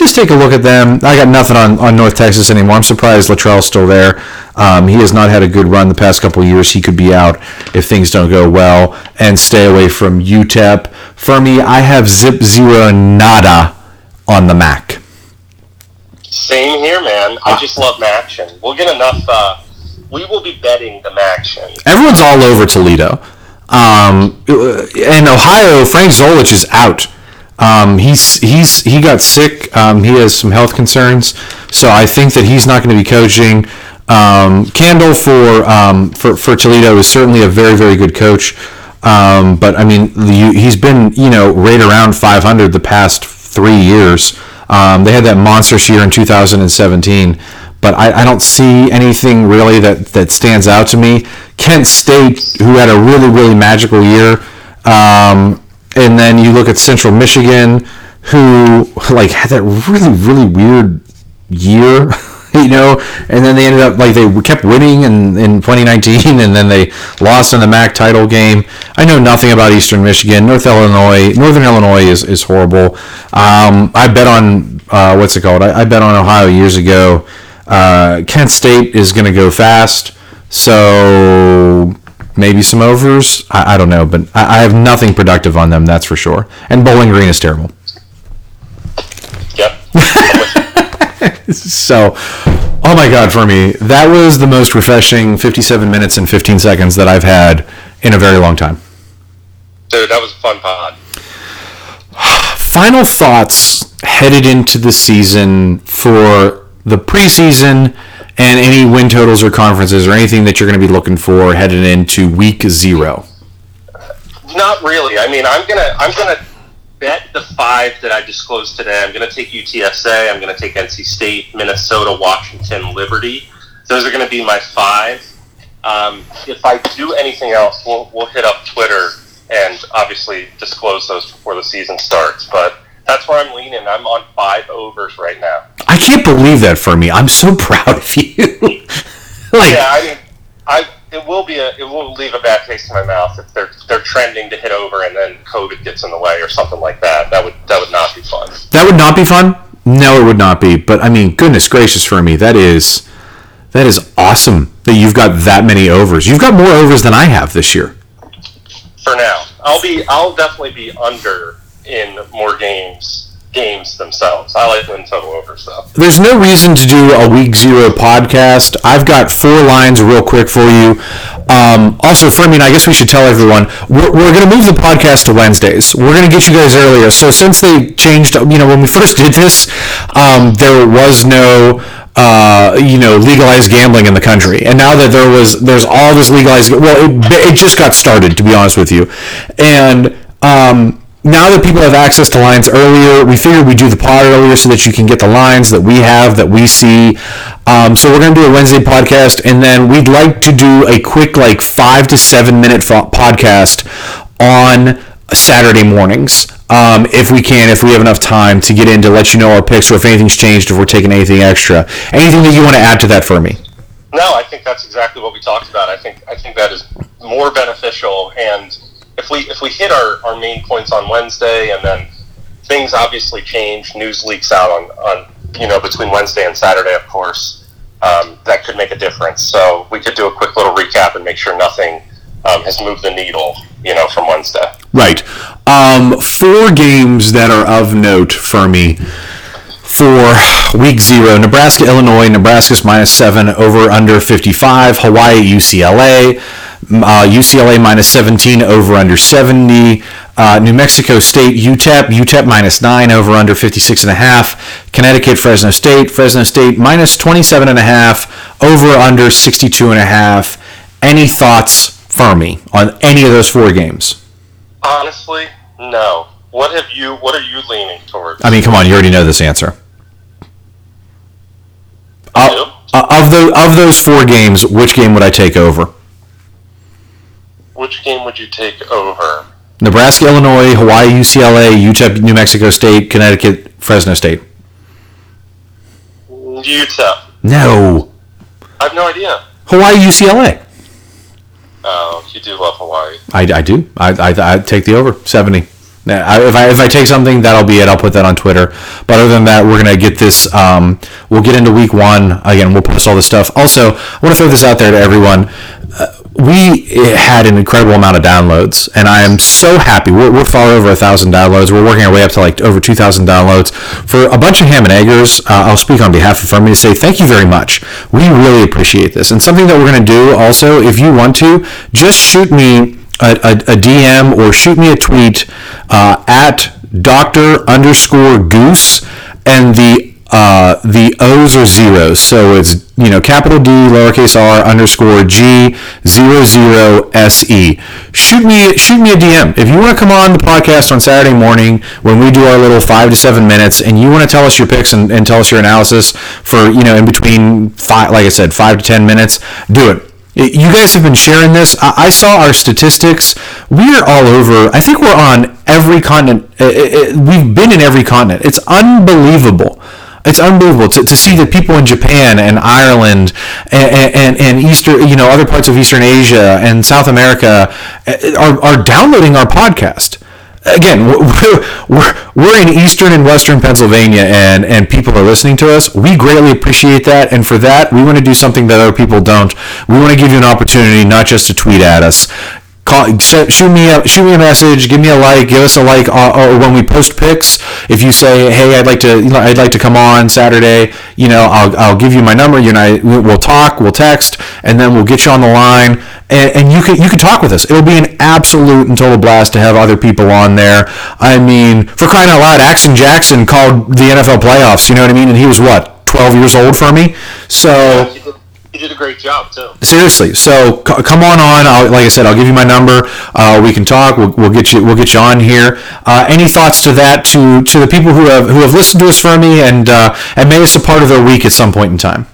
just take a look at them. I got nothing on, on North Texas anymore. I'm surprised Littrell's still there. Um, he has not had a good run the past couple years. He could be out if things don't go well. And stay away from UTEP. For me, I have zip zero nada on the MAC. Same here, man. I just love action. We'll get enough. Uh, we will be betting the action. Everyone's all over Toledo. Um, and Ohio, Frank Solich is out. Um, he's he's he got sick. Um, he has some health concerns, so I think that he's not going to be coaching. Um, Candle for um, for for Toledo is certainly a very very good coach, um, but I mean he's been you know right around 500 the past three years. Um, they had that monstrous year in 2017, but I, I, don't see anything really that, that stands out to me. Kent State, who had a really, really magical year, um, and then you look at Central Michigan, who like had that really, really weird year. you know, and then they ended up like they kept winning in, in 2019, and then they lost in the MAC title game. I know nothing about Eastern Michigan, North Illinois, Northern Illinois is, is horrible. Um, I bet on uh, what's it called? I, I, bet on Ohio years ago. Uh, Kent State is going to go fast, so maybe some overs. I, I don't know, but I, I have nothing productive on them. That's for sure. And Bowling Green is terrible. Yep. so, oh my God, for me, that was the most refreshing 57 minutes and 15 seconds that I've had in a very long time. Dude, that was a fun pod. Final thoughts headed into the season for the preseason and any win totals or conferences or anything that you're going to be looking for headed into week zero. Not really. I mean, I'm gonna I'm gonna bet the five that I disclosed today. I'm to take UTSA. I'm to take NC State, Minnesota, Washington, Liberty. Those are to be my five. Um, if I do anything else, we'll, we'll hit up Twitter and obviously disclose those before the season starts. But that's where I'm leaning. I'm on five overs right now. I can't believe that for me. I'm so proud of you. like, yeah, I mean, I it will be a it will leave a bad taste in my mouth if they're they're trending to hit over and then COVID gets in the way or something like that. That would that would not be fun. That would not be fun. No, it would not be. But I mean, goodness gracious, for me, that is that is awesome that you've got that many overs. You've got more overs than I have this year. For now, I'll be I'll definitely be under in more games games themselves. I like win total over stuff. There's no reason to do a week zero podcast. I've got four lines real quick for you. Um, also, for me, I guess we should tell everyone we're, we're going to move the podcast to Wednesdays. We're going to get you guys earlier. So since they changed, you know, when we first did this, um, there was no. Uh, you know, legalized gambling in the country, and now that there was, there's all this legalized. Well, it, it just got started, to be honest with you, and um, now that people have access to lines earlier, we figured we'd do the pod earlier so that you can get the lines that we have, that we see. Um, so we're going to do a Wednesday podcast, and then we'd like to do a quick, like, five to seven minute podcast on Saturday mornings. Um, if we can, if we have enough time to get in to let you know our picks or if anything's changed, if we're taking anything extra. Anything that you want to add to that for me? No, I think that's exactly what we talked about. I think I think that is more beneficial and if we if we hit our, our main points on Wednesday and then things obviously change, news leaks out on, on you know between Wednesday and Saturday, of course, um, that could make a difference. So we could do a quick little recap and make sure nothing um, has moved the needle, you know, from Wednesday. Right. Um, four games that are of note for me for week zero Nebraska, Illinois. Nebraska's minus seven, over under 55. Hawaii, UCLA. Uh, UCLA minus 17 over under 70. Uh, New Mexico State, UTEP, UTEP minus 9 over under 56 and a half. Connecticut, Fresno State, Fresno State minus 27 and a half over under 62 and a half. Any thoughts for me on any of those four games? Honestly, No. What have you? What are you leaning towards? I mean, come on, you already know this answer. Uh, uh, of the of those four games, which game would I take over? Which game would you take over? Nebraska, Illinois, Hawaii, UCLA, UTEP, New Mexico State, Connecticut, Fresno State. UTEP. No, I have no idea. Hawaii, UCLA. Oh, you do love Hawaii. I, I do. I, I, I take the over seventy. Now, I, if I if I take something, that'll be it. I'll put that on Twitter. But other than that, we're gonna get this. Um, we'll get into week one again. We'll post all this stuff. Also, I want to throw this out there to everyone. Uh, we had an incredible amount of downloads, and I am so happy. We're, we're far over a thousand downloads. We're working our way up to like over two thousand downloads for a bunch of ham and eggers. Uh, I'll speak on behalf of Fuhrmy to say thank you very much. We really appreciate this, and something that we're going to do also, if you want to, just shoot me a, a, a DM or shoot me a tweet uh, at Doctor underscore Goose, and the uh, the O's are zeros, so it's you know capital D lowercase r underscore G zero zero S E. Shoot me shoot me a DM if you want to come on the podcast on Saturday morning when we do our little five to seven minutes, and you want to tell us your picks and, and tell us your analysis for you know in between five like I said five to ten minutes. Do it you guys have been sharing this. I saw our statistics. We are all over. I think we're on every continent. We've been in every continent. It's unbelievable. It's unbelievable to, to see that people in Japan and Ireland and, and, and Eastern, you know, other parts of Eastern Asia and South America eh, are, are downloading our podcast again, we're, we're, we're in eastern and western Pennsylvania, and, and people are listening to us. We greatly appreciate that, and for that, we want to do something that other people don't. We want to give you an opportunity not just to tweet at us. Call, shoot me a shoot me a message, give me a like, give us a like, uh, or when we post pics. If you say, "Hey, I'd like to, you know, I'd like to come on Saturday," you know, I'll, I'll give you my number. You know, we'll talk, we'll text, and then we'll get you on the line and, and, you can you can talk with us. It'll be an absolute and total blast to have other people on there. I mean, for crying out loud, Action Jackson called the NFL playoffs. You know what I mean? And he was what 12 years old for me. So. He did, did a great job too. Seriously, so c- come on on. I'll, like I said, I'll give you my number. Uh, we can talk. We'll, we'll, get you. We'll get you on here. Uh, any thoughts to that? To to the people who have who have listened to us for me and uh, and made us a part of their week at some point in time.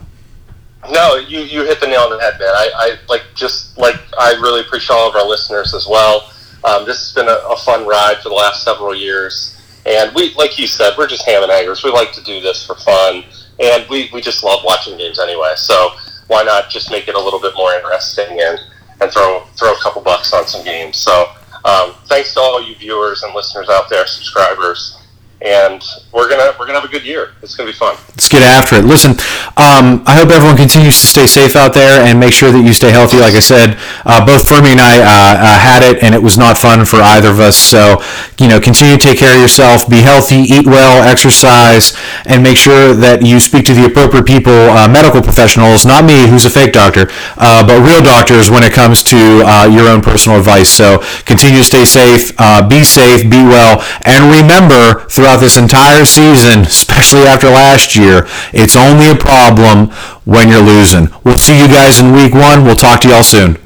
No, you, you hit the nail on the head, man. I, I like just like I really appreciate all of our listeners as well. Um, this has been a, a, fun ride for the last several years, and we, like you said, we're just ham and eggers. We like to do this for fun, and we, we just love watching games anyway. So why not just make it a little bit more interesting and, and throw throw a couple bucks on some games? So um, thanks to all you viewers and listeners out there, subscribers and we're gonna we're gonna have a good year. It's gonna be fun. Let's get after it. Listen, um, I hope everyone continues to stay safe out there and make sure that you stay healthy. Like I said, uh, both Fuhrmy and I uh, uh, had it, and it was not fun for either of us. So, you know, continue to take care of yourself, be healthy, eat well, exercise, and make sure that you speak to the appropriate people, uh, medical professionals, not me, who's a fake doctor, uh, but real doctors when it comes to uh, your own personal advice. So, continue to stay safe, be safe, be well, and remember throughout this entire season, especially after last year, it's only a problem when you're losing. We'll see you guys in week one. We'll talk to y'all soon.